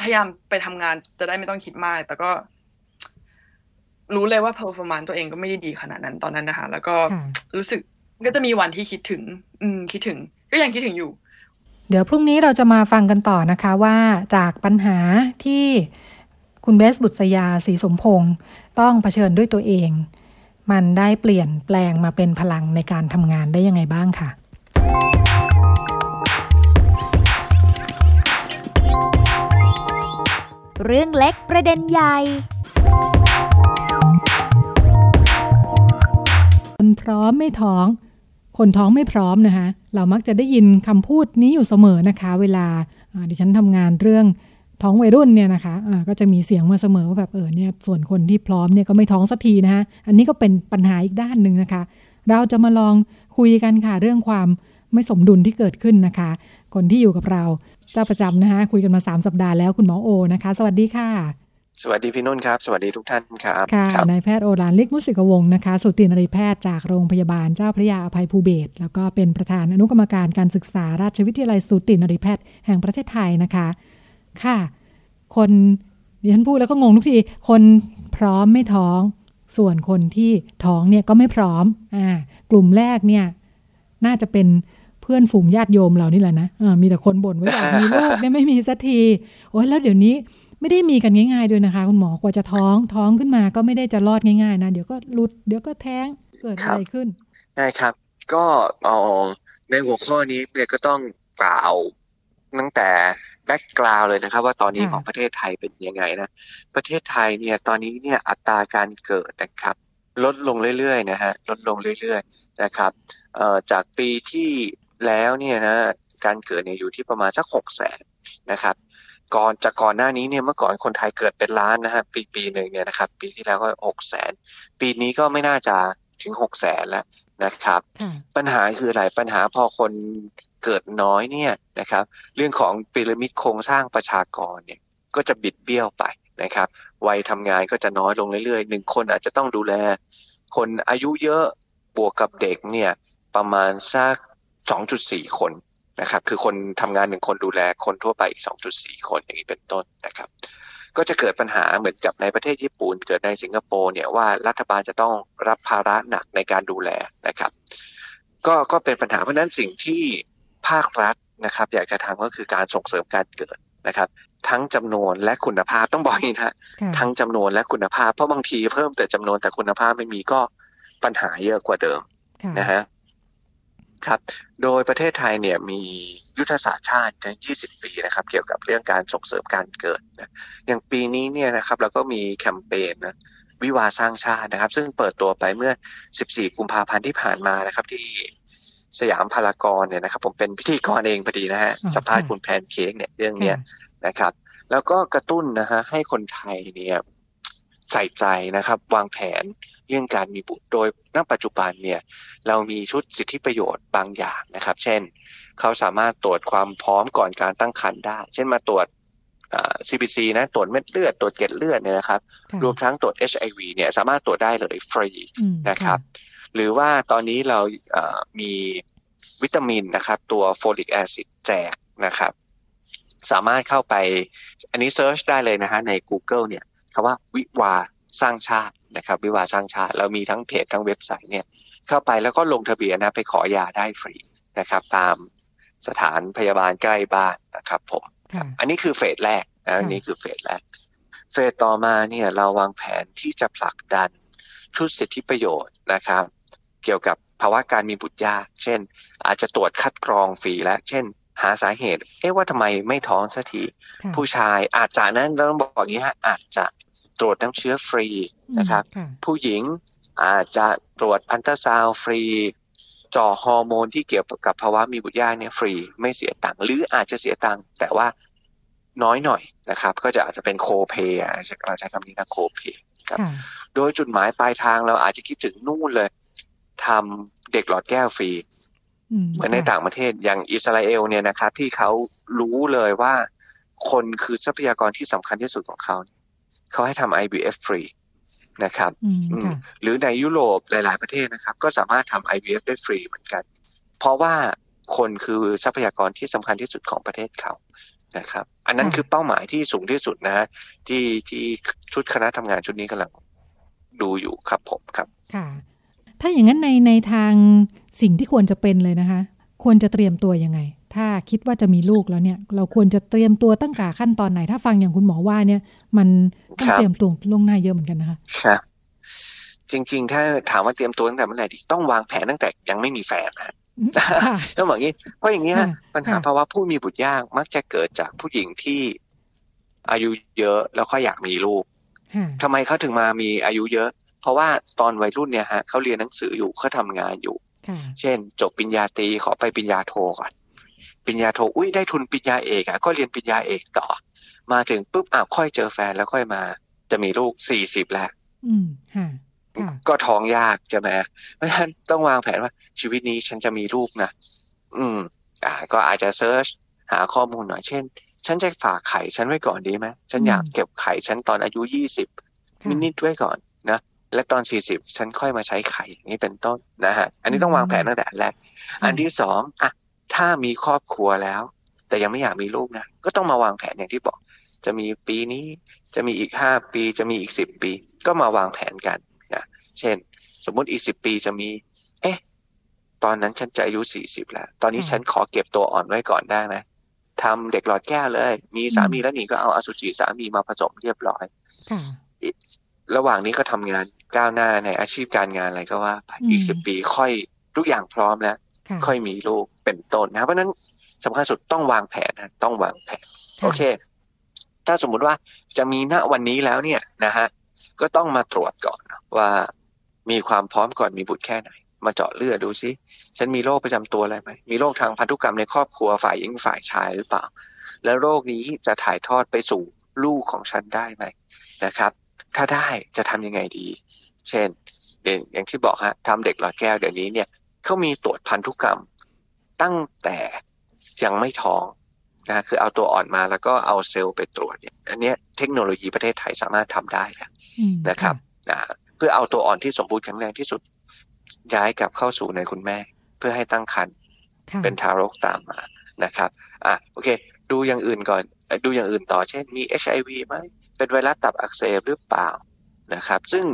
พยายามไปทำงานจะได้ไม่ต้องคิดมาก แต่ก็ รู้เลยว่า performance ตัวเองก็ไม่ได้ดีขนาดนั้นตอนนั้นนะคะ แล้วก็ค่ะรู้สึกก็จะมีวันที่คิดถึง อืม คิดถึง ก็ยังคิดถึงอยู่ เดี๋ยวพรุ่งนี้เราจะมาฟังกันต่อนะคะว่าจากปัญหาที่คุณเบสบุษยาศรีสมพงศ์ต้องเผชิญด้วยตัวเอง มันได้เปลี่ยนแปลงมาเป็นพลังในการทำงานได้ยังไงบ้างค่ะเรื่องเล็กประเด็นใหญ่ คนพร้อมไม่ท้อง คนท้องไม่พร้อมนะคะ เรามักจะได้ยินคำพูดนี้อยู่เสมอนะคะ เวลาอ่าดิฉันทำงานเรื่อง ท้องวัยรุ่นเนี่ยนะคะอ่าก็จะมีเสียงมาเสมอว่าแบบเออเนี่ยส่วนคนที่พร้อมเนี่ยก็ไม่ท้องสักทีนะคะอันนี้ก็เป็นปัญหาอีกด้านหนึ่งนะคะ เราจะมาลองคุยกันค่ะเรื่องความไม่สมดุลที่เกิดขึ้นนะคะ คนที่อยู่กับเราเจ้าประจำนะคะคุยกันมา 3 สัปดาห์แล้วคุณหมอโอนะคะ สวัสดีค่ะ สวัสดีพี่นุ่นครับ สวัสดีทุกท่านครับค่ะครับนายแพทย์โอรานลิกมุสิกวงศ์นะคะสุตินรีแพทย์จากโรงพยาบาลเจ้าพระยาอภัยภูเบศรแล้วก็เป็นประธานอนุกรรมการการศึกษาราชวิทยาลัยสุตินรีแพทย์แห่งประเทศไทยนะคะ ค่ะ คนดิฉันพูดแล้วก็งงทุกที คนพร้อมไม่ท้อง ส่วนคนที่ท้องเนี่ยก็ไม่พร้อม อ่า กลุ่มแรกเนี่ย น่าจะเป็นเพื่อนฝูงญาติโยมเรานี่แหละนะอ่ามีแต่คนบ่นว่าอยากมีลูกเนี่ยไม่มีสักที โอ้ยแล้วเดี๋ยวนี้ไม่ได้มีกันง่ายๆด้วยนะคะ คุณหมอกว่าจะท้องท้องขึ้นมาก็ไม่ได้จะรอดง่ายๆนะเดี๋ยวก็หลุดเดี๋ยวก็แท้งเกิดอะไรขึ้นได้ครับ ก็เอ่อในหัวข้อนี้เนี่ยก็ต้องกล่าวตั้งแต่ แบ็กกราวเลยนะครับว่าตอนนี้ค่ะของประเทศไทยเป็นยังไงนะ ประเทศไทยเนี่ยตอนนี้เนี่ยอัตราการเกิดนะครับลดลงเรื่อยๆนะฮะลดลงเรื่อยๆนะครับเอ่อจากปีที่แล้วเนี่ยนะการเกิดเนี่ยอยู่ที่ประมาณสักหกแสนนะครับ ก่อนจากก่อนหน้านี้เนี่ยเมื่อก่อนคนไทยเกิดเป็นล้านนะฮะปีปีหนึ่งเนี่ยนะครับ ปีที่แล้วก็หกแสนปีนี้ก็ไม่น่าจะถึงหกแสนแล้วนะครับค่ะปัญหาคืออะไรปัญหาพอคน เกิดน้อยเนี่ยนะครับเรื่องของพีระมิดโครงสร้างประชากรเนี่ยก็จะบิดเบี้ยวไปนะครับวัยทำงานก็จะน้อยลงเรื่อยๆหนึ่งคนอาจจะต้องดูแล คนอายุเยอะบวกกับเด็กเนี่ยประมาณสัก 2.4 คนนะครับคือคนทำงานหนึ่งคนดูแลคนทั่วไปอีก 2.4 คนอย่างนี้เป็นต้นนะครับ ก็จะเกิดปัญหาเหมือนกับในประเทศญี่ปุ่น เกิดในสิงคโปร์เนี่ยว่ารัฐบาลจะต้องรับภาระหนักในการดูแลนะครับ ก็ก็เป็นปัญหาเพราะฉะนั้นสิ่งที่ ภาครัฐนะครับ อยากจะทำก็คือการส่งเสริมการเกิดนะครับ ทั้งจำนวนและคุณภาพต้องบอกอย่างนี้นะค่ะทั้งจำนวนและคุณภาพเพราะบางทีเพิ่มแต่จำนวนแต่คุณภาพไม่มีก็ปัญหาเยอะกว่าเดิมค่ะนะฮะครับ โดยประเทศไทยเนี่ยมียุทธศาสตร์ชาติใน20 ปีนะครับ เกี่ยวกับเรื่องการส่งเสริมการเกิดนะอย่างปีนี้เนี่ยนะครับเราก็มีแคมเปญนะวิวาห์สร้างชาตินะครับ ซึ่งเปิดตัวไปเมื่อ 14 กุมภาพันธ์ที่ผ่านมานะครับ ที่ สยามพารากอนเนี่ยนะครับ ผมเป็นพิธีกรเองพอดีนะฮะอ๋อสัมภาษณ์ค่ะคุณแพนเค้กเนี่ยเรื่องเนี้ยค่ะนะครับ แล้วก็กระตุ้นนะฮะให้คนไทยเนี่ยใส่ใจนะครับ วางแผนเรื่องการมีบุตรโดยณปัจจุบันเนี่ยเรามีชุดสิทธิประโยชน์บางอย่างนะครับ เช่น เขาสามารถตรวจความพร้อมก่อนการตั้งครรภ์ได้ เช่นมาตรวจอ่า CBC นะตรวจเม็ดเลือดตรวจเกล็ดเลือดเนี่ยนะครับค่ะรวมทั้งตรวจ HIV เนี่ยสามารถตรวจได้เลยฟรีอืมนะครับ หรือว่าตอนนี้เราเอ่อมีวิตามินนะครับ ตัว folic acid แจกนะครับ สามารถเข้าไป อันนี้ search ได้เลยนะฮะใน Google เนี่ยคำว่าวิวาห์สร้างชาตินะครับ วิวาห์สร้างชาติ เรามีทั้งเพจทั้งเว็บไซต์เนี่ยเข้าไปแล้วก็ลงทะเบียนนะไปขอยาได้ฟรีนะครับ ตามสถานพยาบาลใกล้บ้านนะครับผมค่ะอันนี้คือ phase แรกนะอันนี้คือ phase แรก phase ต่อมาเนี่ยเราวางแผนที่จะผลักดันชุดสิทธิประโยชน์นะครับ เกี่ยวกับภาวะการมีบุตรยาก เช่น อาจจะตรวจคัดกรองฟรีและ เช่น หาสาเหตุ เอ๊ะว่าทำไมไม่ท้องสักทีค่ะผู้ชายอาจจะนั้นต้องบอกอย่างนี้ฮะอาจจะตรวจน้ำเชื้อฟรีนะครับค่ะผู้หญิงอาจจะตรวจอัลตราซาวด์ฟรีเจาะฮอร์โมนที่เกี่ยวกับภาวะมีบุตรยากเนี่ยฟรีไม่เสียตังค์หรืออาจจะเสียตังค์แต่ว่าน้อยหน่อยนะครับ ก็จะอาจจะเป็นโคเ a y อะเราใช้คำนี้นะโคเ a y ครับค่ะโดยจุดหมายปลายทางเราอาจจะคิดถึงนู่นเลย ทำเด็กหลอดแก้วฟรีอืมเหมือนในต่างประเทศอย่างอิสราเอลเนี่ยนะครับ ที่เขารู้เลยว่า คนคือทรัพยากรที่สำคัญที่สุดของเขาเนี่ยเขาให้ทำ IVF ฟรีนะครับอืมอืมค่ะหรือในยุโรปหลาย ๆ ประเทศนะครับ ก็สามารถทำ IVF ได้ฟรีเหมือนกัน เพราะว่าคนคือทรัพยากรที่สำคัญที่สุดของประเทศเขานะครับ อันนั้นค่ะคือเป้าหมายที่สูงที่สุดนะฮะที่ที่ชุดคณะทำงานชุดนี้กำลังดูอยู่ครับผมครับ ค่ะ ถ้าอย่างนั้นในในทางสิ่งที่ควรจะเป็นเลยนะคะ ควรจะเตรียมตัวยังไง ถ้าคิดว่าจะมีลูกแล้วเนี่ย เราควรจะเตรียมตัวตั้งแต่ขั้นตอนไหน ถ้าฟังอย่างคุณหมอว่าเนี่ย มันต้องครับเตรียมตัวล่วงหน้าเยอะเหมือนกันนะคะครับจริง ๆ ถ้าถามว่าเตรียมตัวตั้งแต่เมื่อไหร่ดีต้องวางแผนตั้งแต่ยังไม่มีแฟนนะฮะค่ะต้องบอกงี้เพราะอย่างนี้ฮะค่ะปัญหาค่ะภาวะผู้มีบุตรยากมักจะเกิดจากผู้หญิงที่อายุเยอะแล้วก็อยากมีลูกค่ะทำไมเขาถึงมามีอายุเยอะ เพราะว่าตอนวัยรุ่นเนี่ยฮะเขาเรียนหนังสืออยู่เขาทำงานอยู่ค่ะเช่น จบปริญญาตรีขอไปปริญญาโทก่อนปริญญาโทอุ้ยได้ทุนปริญญาเอกอะก็เรียนปริญญาเอกต่อ มาถึงปุ๊บอ้าวค่อยเจอแฟนแล้วค่อยมา จะมีลูกสี่สิบแล้วอืมค่ะค่ะก็ท้องยากใช่ไหมเพราะฉะนั้นต้องวางแผนว่าชีวิตนี้ฉันจะมีลูกนะอืม อ่า ก็อาจจะเซิร์ชหาข้อมูลหน่อยเช่น ฉันจะฝากไข่ฉันไว้ก่อนดีไหมฉันอยากเก็บไข่ฉันตอนอายุยี่สิบค่ะนิดๆไว้ก่อนนะ และตอนสี่สิบฉันค่อยมาใช้ไข่อย่างนี้เป็นต้นนะฮะอันนี้ต้องวางแผนตั้งแต่อันแรก อันที่สองอะถ้ามีครอบครัวแล้ว แต่ยังไม่อยากมีลูกนะก็ต้องมาวางแผนอย่างที่บอก จะมีปีนี้จะมีอีกห้าปีจะมีอีกสิบปี ก็มาวางแผนกันนะเช่น สมมุติอีกสิบปีจะมี เอ๊ะตอนนั้นฉันจะอายุสี่สิบแล้ว ตอนนี้ค่ะฉันขอเก็บตัวอ่อนไว้ก่อนได้ไหมทำเด็กหลอดแก้วเลย มีสามีแล้วนี่ก็เอาอสุจิสามีมาผสมเรียบร้อยค่ะ ระหว่างนี้ก็ทำงานก้าวหน้าในอาชีพการงานอะไรก็ว่าไปอืมอีกสิบปีค่อยทุกอย่างพร้อมแล้ว ค่ะค่อยมีลูกเป็นต้นนะครับเพราะฉะนั้นสำคัญสุดต้องวางแผนนะต้องวางแผน โอเค ถ้าสมมุติว่าจะมีณวันนี้แล้วเนี่ยนะฮะก็ต้องมาตรวจก่อนนะว่ามีความพร้อมก่อนมีบุตรแค่ไหน มาเจาะเลือดดูซิฉันมีโรคประจำตัวอะไรไหมมีโรคทางพันธุกรรมในครอบครัวฝ่ายหญิงฝ่ายชายหรือเปล่า แล้วโรคนี้จะถ่ายทอดไปสู่ลูกของฉันได้ไหมนะครับ ถ้าได้จะทำยังไงดี เช่นอย่างที่บอกฮะทำเด็กหลอดแก้วเดี๋ยวนี้เนี่ยเขามีตรวจพันธุกรรม ตั้งแต่ยังไม่ท้องนะคือเอาตัวอ่อนมาแล้วก็เอาเซลล์ไปตรวจเนี่ยอันนี้เทคโนโลยีประเทศไทยสามารถทำได้นะครับนะเพื่อเอาตัวอ่อนที่สมบูรณ์แข็งแรงที่สุด ย้ายกลับเข้าสู่ในคุณแม่ เพื่อให้ตั้งครรภ์เป็นทารกตามมานะครับอะโอเค ดูอย่างอื่นก่อน ดูอย่างอื่นต่อเช่น มี HIV ไหม เป็นไวรัสตับอักเสบหรือเปล่านะครับ ซึ่ง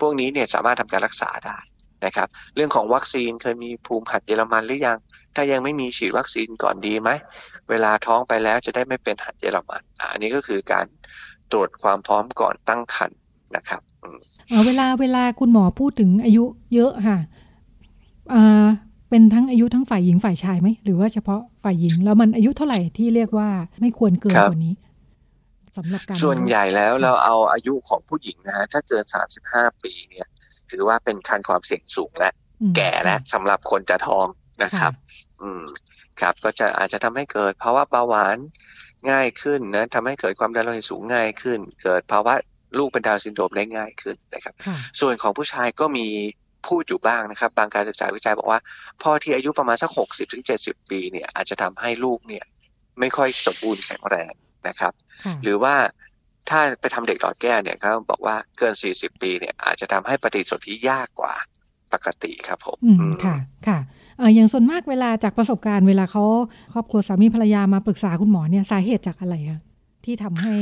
พวกนี้เนี่ยสามารถทำการรักษาได้นะครับ เรื่องของวัคซีนเคยมีภูมิหัดเยอรมันหรือยัง ถ้ายังไม่มีฉีดวัคซีนก่อนดีไหม เวลาท้องไปแล้วจะได้ไม่เป็นหัดเยอรมันอันนี้ก็คือการตรวจความพร้อมก่อนตั้งครรภ์นะครับเวลาเวลาคุณหมอพูดถึงอายุเยอะค่ะเป็นทั้งอายุทั้งฝ่ายหญิงฝ่ายชายไหมหรือว่าเฉพาะฝ่ายหญิง แล้วมันอายุเท่าไหร่ที่เรียกว่าไม่ควรเกินกว่านี้ สำหรับการส่วนใหญ่แล้วเราเอาอายุของผู้หญิงนะฮะถ้าเกินสามสิบห้าปีเนี่ย ถือว่าเป็นคันความเสี่ยงสูงและแก่และสำหรับคนจะท้องนะครับ อืมครับ ก็จะอาจจะทำให้เกิดภาวะเบาหวานง่ายขึ้นนะทำให้เกิดความดันโลหิตสูงง่ายขึ้น เกิดภาวะลูกเป็นดาวซินโดรมได้ง่ายขึ้นนะครับ ส่วนของผู้ชายก็มีพูดอยู่บ้างนะครับ บางการศึกษาวิจัยบอกว่าพ่อที่อายุประมาณสักหกสิบถึงเจ็ดสิบปีเนี่ยอาจจะทำให้ลูกเนี่ย ไม่ค่อยสมบูรณ์แข็งแรง นะครับ หรือว่าถ้าไปทำเด็กหลอดแก้วเนี่ยเขาบอกว่าเกินสี่สิบปีเนี่ยอาจจะทำให้ปฏิสนธิยากกว่าปกติครับผมอืมค่ะค่ะเอออย่างส่วนมากเวลาจากประสบการณ์เวลาเขาครอบครัวสามีภรรยามาปรึกษาคุณหมอเนี่ยสาเหตุจากอะไรคะที่ทำให้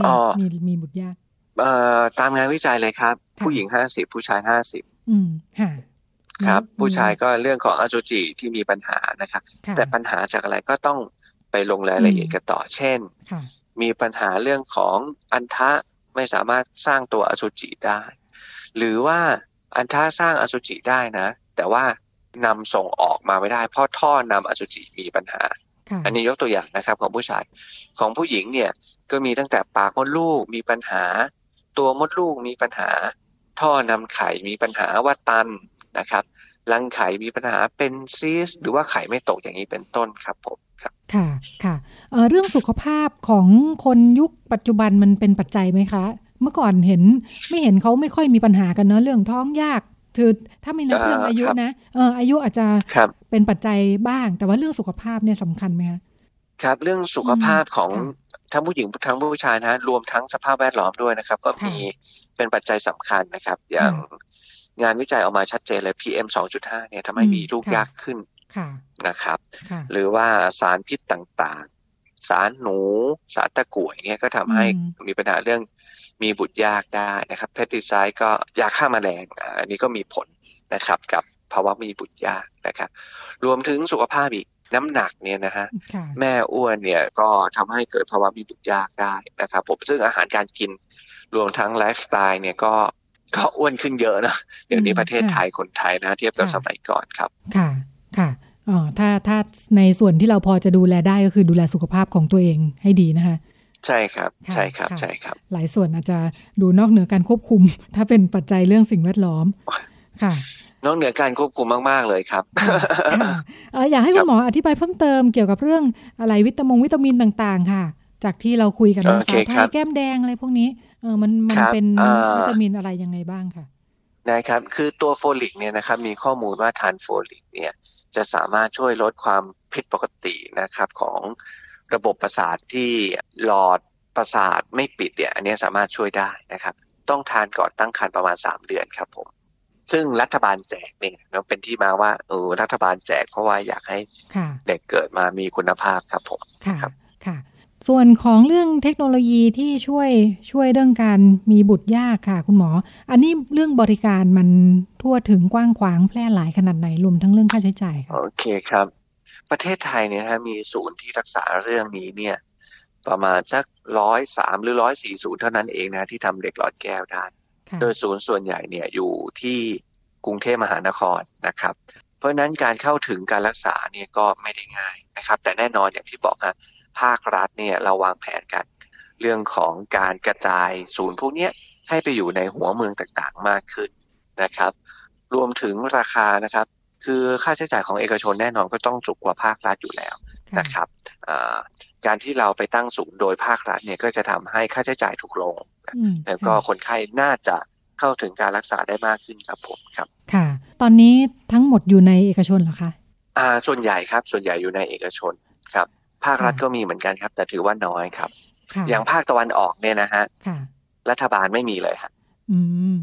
มีมีบุตรยากเอ่อตามงานวิจัยเลยครับ ผู้หญิงห้าสิบผู้ชายห้าสิบอืมค่ะครับ ผู้ชายก็เรื่องของอสุจิที่มีปัญหานะครับแต่ปัญหาจากอะไรก็ต้องไปลงรายละเอียดกันต่อเช่น มีปัญหาเรื่องของอันทะไม่สามารถสร้างตัวอสุจิได้ หรือว่าอันทะสร้างอสุจิได้นะ แต่ว่านำส่งออกมาไม่ได้ เพราะท่อนำอสุจิมีปัญหา อันนี้ยกตัวอย่างนะครับของผู้ชาย ของผู้หญิงเนี่ยก็มีตั้งแต่ปากมดลูกมีปัญหา ตัวมดลูกมีปัญหา ท่อนำไข่มีปัญหาว่าตันนะครับรังไข่มีปัญหาเป็นซีสหรือว่าไข่ไม่ตกอย่างนี้เป็นต้นครับผมครับค่ะค่ะเเรื่องสุขภาพของคนยุคปัจจุบันมันเป็นปัจจัยไหมคะ เมื่อก่อนเห็นไม่เห็นเขาไม่ค่อยมีปัญหากันเนาะเรื่องท้องยากคือถ้าไม่นับเรื่องอายุนะเอออายุอาจจะเป็นปัจจัยบ้าง แต่ว่าเรื่องสุขภาพเนี่ยสำคัญไหมคะครับเรื่องสุขภาพของทั้งผู้หญิงทั้งผู้ชายนะรวมทั้งสภาพแวดล้อมด้วยนะครับ ก็มีเป็นปัจจัยสำคัญนะครับ อย่างงานวิจัยออกมาชัดเจนเลย PM 2.5เนี่ยทำให้มีลูกยากขึ้น นะครับ หรือว่าสารพิษต่างๆ สารหนูสารตะกั่วเนี่ยก็ทำให้มีปัญหาเรื่องมีบุตรยากได้นะครับเพติไซด์ก็ยาฆ่ามาแมลงอันนี้ก็มีผลนะครับกับภาวะมีบุตรยากนะครับ รวมถึงสุขภาพอีกน้ำหนักเนี่ยนะฮะแม่อ้วนเนี่ยก็ทำให้เกิดภาวะมีบุตรยากได้นะครับ ผมซึ่งอาหารการกินรวมทั้งไลฟ์สไตล์เนี่ยก็ก็อ้วนขึ้นเยอะนะเดี๋ยวนี้ประเทศไทยคนไทยนะ เทียบกับสมัยก่อนครับ ค่ะค่ะ อ๋อถ้าถ้าในส่วนที่เราพอจะดูแลได้ก็คือดูแลสุขภาพของตัวเองให้ดีนะคะใช่ครับใช่ครับใช่ครับ หลายส่วนอาจจะดูนอกเหนือการควบคุม ถ้าเป็นปัจจัยเรื่องสิ่งแวดล้อมค่ะ นอกเหนือการควบคุมมาก ๆ เลยครับอยากให้คุณหมออธิบายเพิ่มเติมเกี่ยวกับเรื่องอะไรวิตามงวิตามินต่าง ๆ ค่ะ จากที่เราคุยกันนะคะไทยแก้มแดงอะไรพวกนี้เออมันมันเป็นวิตามินอะไรยังไงบ้างค่ะนะครับคือตัวโฟลิกเนี่ยนะครับมีข้อมูลว่าทานโฟลิกเนี่ย จะสามารถช่วยลดความผิดปกตินะครับของระบบประสาทที่หลอดประสาทไม่ปิดเนี่ยอันนี้สามารถช่วยได้นะครับ ต้องทานก่อนตั้งครรภ์ประมาณสามเดือนครับผมซึ่งรัฐบาลแจกเนี่ยเป็นที่มาว่าเออรัฐบาลแจกเพราะว่าอยากให้เด็กเกิดมามีคุณภาพครับผมค่ะค่ะ ส่วนของเรื่องเทคโนโลยีที่ช่วยช่วยเรื่องการมีบุตรยากค่ะคุณหมอ อันนี้เรื่องบริการมันทั่วถึงกว้างขวางแพร่หลายขนาดไหนรวมทั้งเรื่องค่าใช้จ่ายค่ะโอเคครับ ประเทศไทยเนี่ยฮะมีศูนย์ที่รักษาเรื่องนี้เนี่ยประมาณสักร้อยสามหรือร้อยสี่ศูนย์เท่านั้นเองนะที่ทำเด็กหลอดแก้วได้ โดยศูนย์ส่วนใหญ่เนี่ยอยู่ที่กรุงเทพมหานครนะครับ เพราะนั้นการเข้าถึงการรักษาเนี่ยก็ไม่ได้ง่ายนะครับ แต่แน่นอนอย่างที่บอกฮะ ภาครัฐเนี่ยเราวางแผนกันเรื่องของการกระจายศูนย์พวกนี้ให้ไปอยู่ในหัวเมืองต่างๆมากขึ้นนะครับ รวมถึงราคานะครับ คือค่าใช้จ่ายของเอกชนแน่นอนก็ต้องสูงกว่าภาครัฐอยู่แล้วนะครับการที่เราไปตั้งศูนย์โดยภาครัฐเนี่ยก็จะทำให้ค่าใช้จ่ายถูกลง แล้วก็คนไข้น่าจะเข้าถึงการรักษาได้มากขึ้นครับผมครับ ค่ะ ตอนนี้ทั้งหมดอยู่ในเอกชนเหรอคะอ่าส่วนใหญ่ครับ ส่วนใหญ่อยู่ในเอกชนครับ ภาครัฐก็มีเหมือนกันครับ แต่ถือว่าน้อยครับ อย่างภาคตะวันออกเนี่ยนะฮะรัฐบาลไม่มีเลยครับอืม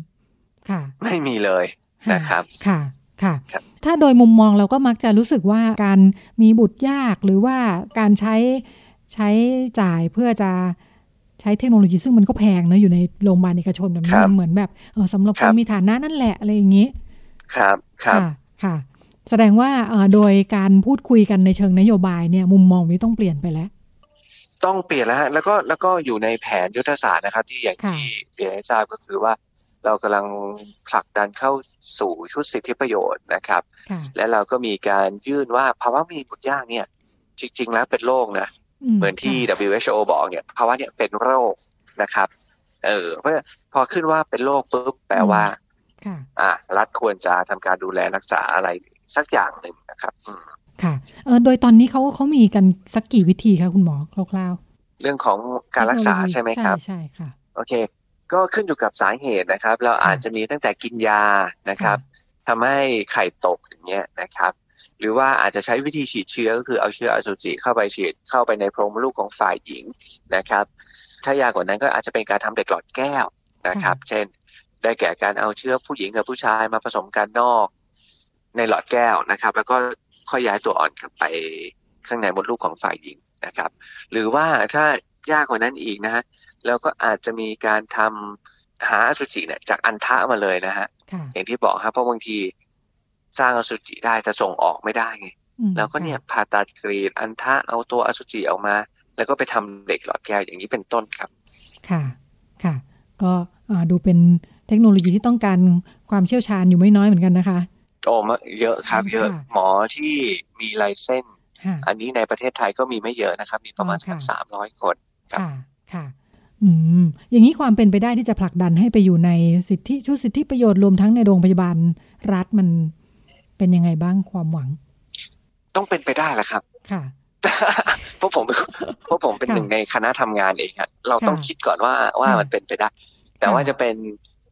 ค่ะ ไม่มีเลยนะครับค่ะค่ะ ถ้าโดยมุมมองเราก็มักจะรู้สึกว่าการมีบุตรยากหรือว่าการใช้ใช้จ่ายเพื่อจะใช้เทคโนโลยีซึ่งมันก็แพงนะอยู่ในโรงพยาบาลเอกชนแบบนี้มันเหมือนแบบเออสำหรับคนมีฐานะนั่นแหละอะไรอย่างนี้ ครับ ครับค่ะ แสดงว่าโดยการพูดคุยกันในเชิงนโยบายเนี่ยมุมมองนี้ต้องเปลี่ยนไปแล้ว ต้องเปลี่ยนแล้วฮะแล้วก็แล้วก็อยู่ในแผนยุทธศาสตร์นะครับ ที่อย่างที่เรียนให้ทราบก็คือว่า เรากำลังผลักดันเข้าสู่ชุดสิทธิประโยชน์นะครับ และเราก็มีการยื่นว่าภาวะมีบุตรยากเนี่ย จริง ๆ แล้วเป็นโรคนะเหมือนที่ WHO บอกเนี่ยภาวะเนี่ยเป็นโรคนะครับ เออเพราะพอขึ้นว่าเป็นโรคปุ๊บแปลว่าอ่ารัฐควรจะทำการดูแลรักษาอะไร สักอย่างหนึ่งนะครับค่ะเออโดยตอนนี้เขาเขามีกันสักกี่วิธีคะคุณหมอคร่าวๆเรื่องของการรักษาใช่ไหมครับใช่ค่ะโอเค ก็ขึ้นอยู่กับสาเหตุนะครับ เราอาจจะมีตั้งแต่กินยานะครับทำให้ไข่ตกอย่างเงี้ยนะครับหรือว่าอาจจะใช้วิธีฉีดเชื้อก็คือเอาเชื้ออสุจิเข้าไปฉีดเข้าไปในโพรงมดลูกของฝ่ายหญิงนะครับ ถ้ายากกว่านั้นก็อาจจะเป็นการทำเด็กหลอดแก้วนะครับ เช่น ได้แก่การเอาเชื้อผู้หญิงกับผู้ชายมาผสมกันนอก ในหลอดแก้วนะครับ แล้วก็ค่อยย้ายตัวอ่อนกลับไปข้างในมดลูกของฝ่ายหญิงนะครับ หรือว่าถ้ายากกว่านั้นอีกนะฮะแล้วก็อาจจะมีการทำหาอสุจิเนี่ยจากอันทะมาเลยนะฮะอย่างที่บอกครับเพราะบางทีสร้างอสุจิได้แต่ส่งออกไม่ได้ไงแล้วก็เนี่ยผ่าตัดกรีดอันทะเอาตัวอสุจิออกมา แล้วก็ไปทำเด็กหลอดแก้วอย่างนี้เป็นต้นครับ ค่ะค่ะ ก็ดูเป็นเทคโนโลยีที่ต้องการความเชี่ยวชาญอยู่ไม่น้อยเหมือนกันนะคะ โอ้เยอะครับ เยอะหมอที่มีไลเส้นอันนี้ในประเทศไทยก็มีไม่เยอะนะครับ มีประมาณสักสามร้อยคนครับค่ะอืมอย่างนี้ความเป็นไปได้ที่จะผลักดันให้ไปอยู่ในสิทธิชุดสิทธิประโยชน์รวมทั้งในโรงพยาบาลรัฐมันเป็นยังไงบ้างความหวัง ต้องเป็นไปได้แหละครับ ค่ะเพราะผมเพราะผมเป็นหนึ่งในคณะทำงานเองครับเราต้องคิดก่อนว่าว่ามันเป็นไปได้ แต่ว่าจะเป็น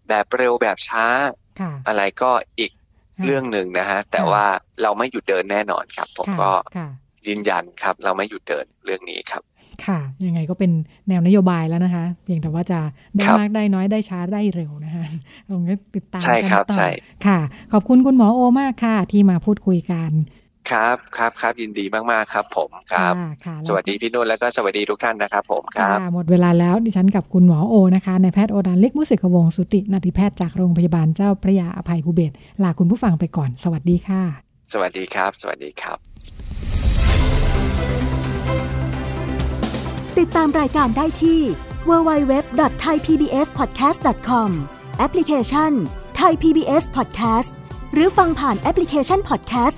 แบบเร็วแบบช้า อะไรก็อีก เรื่องหนึ่งนะฮะแต่ว่าเราไม่หยุดเดินแน่นอนครับ ผมก็ยืนยันครับ เราไม่หยุดเดินเรื่องนี้ครับ ค่ะ ยังไงก็เป็นแนวนโยบายแล้วนะคะ เพียงแต่ว่าจะได้มากได้น้อยได้ช้าได้เร็วนะคะลองติดตามกันต่อค่ะ ขอบคุณคุณหมอโอมากค่ะ ที่มาพูดคุยกัน ครับครับครับยินดีมาก ๆ ครับผมครับ สวัสดีพี่นุ่นแล้วก็สวัสดีทุกท่านนะครับผมครับหมดเวลาแล้วดิฉันกับคุณหมอโอนะคะในแพทย์โอดานเล็กมุสิกวงสุตินาติแพทย์จากโรงพยาบาลเจ้าพระยาอภัยภูเบศลาคุณผู้ฟังไปก่อน สวัสดีค่ะ สวัสดีครับ สวัสดีครับ ติดตามรายการได้ที่ www.thaipbspodcast.com แอปพลิเคชัน Thai PBS Podcast หรือฟังผ่านแอปพลิเคชัน Podcast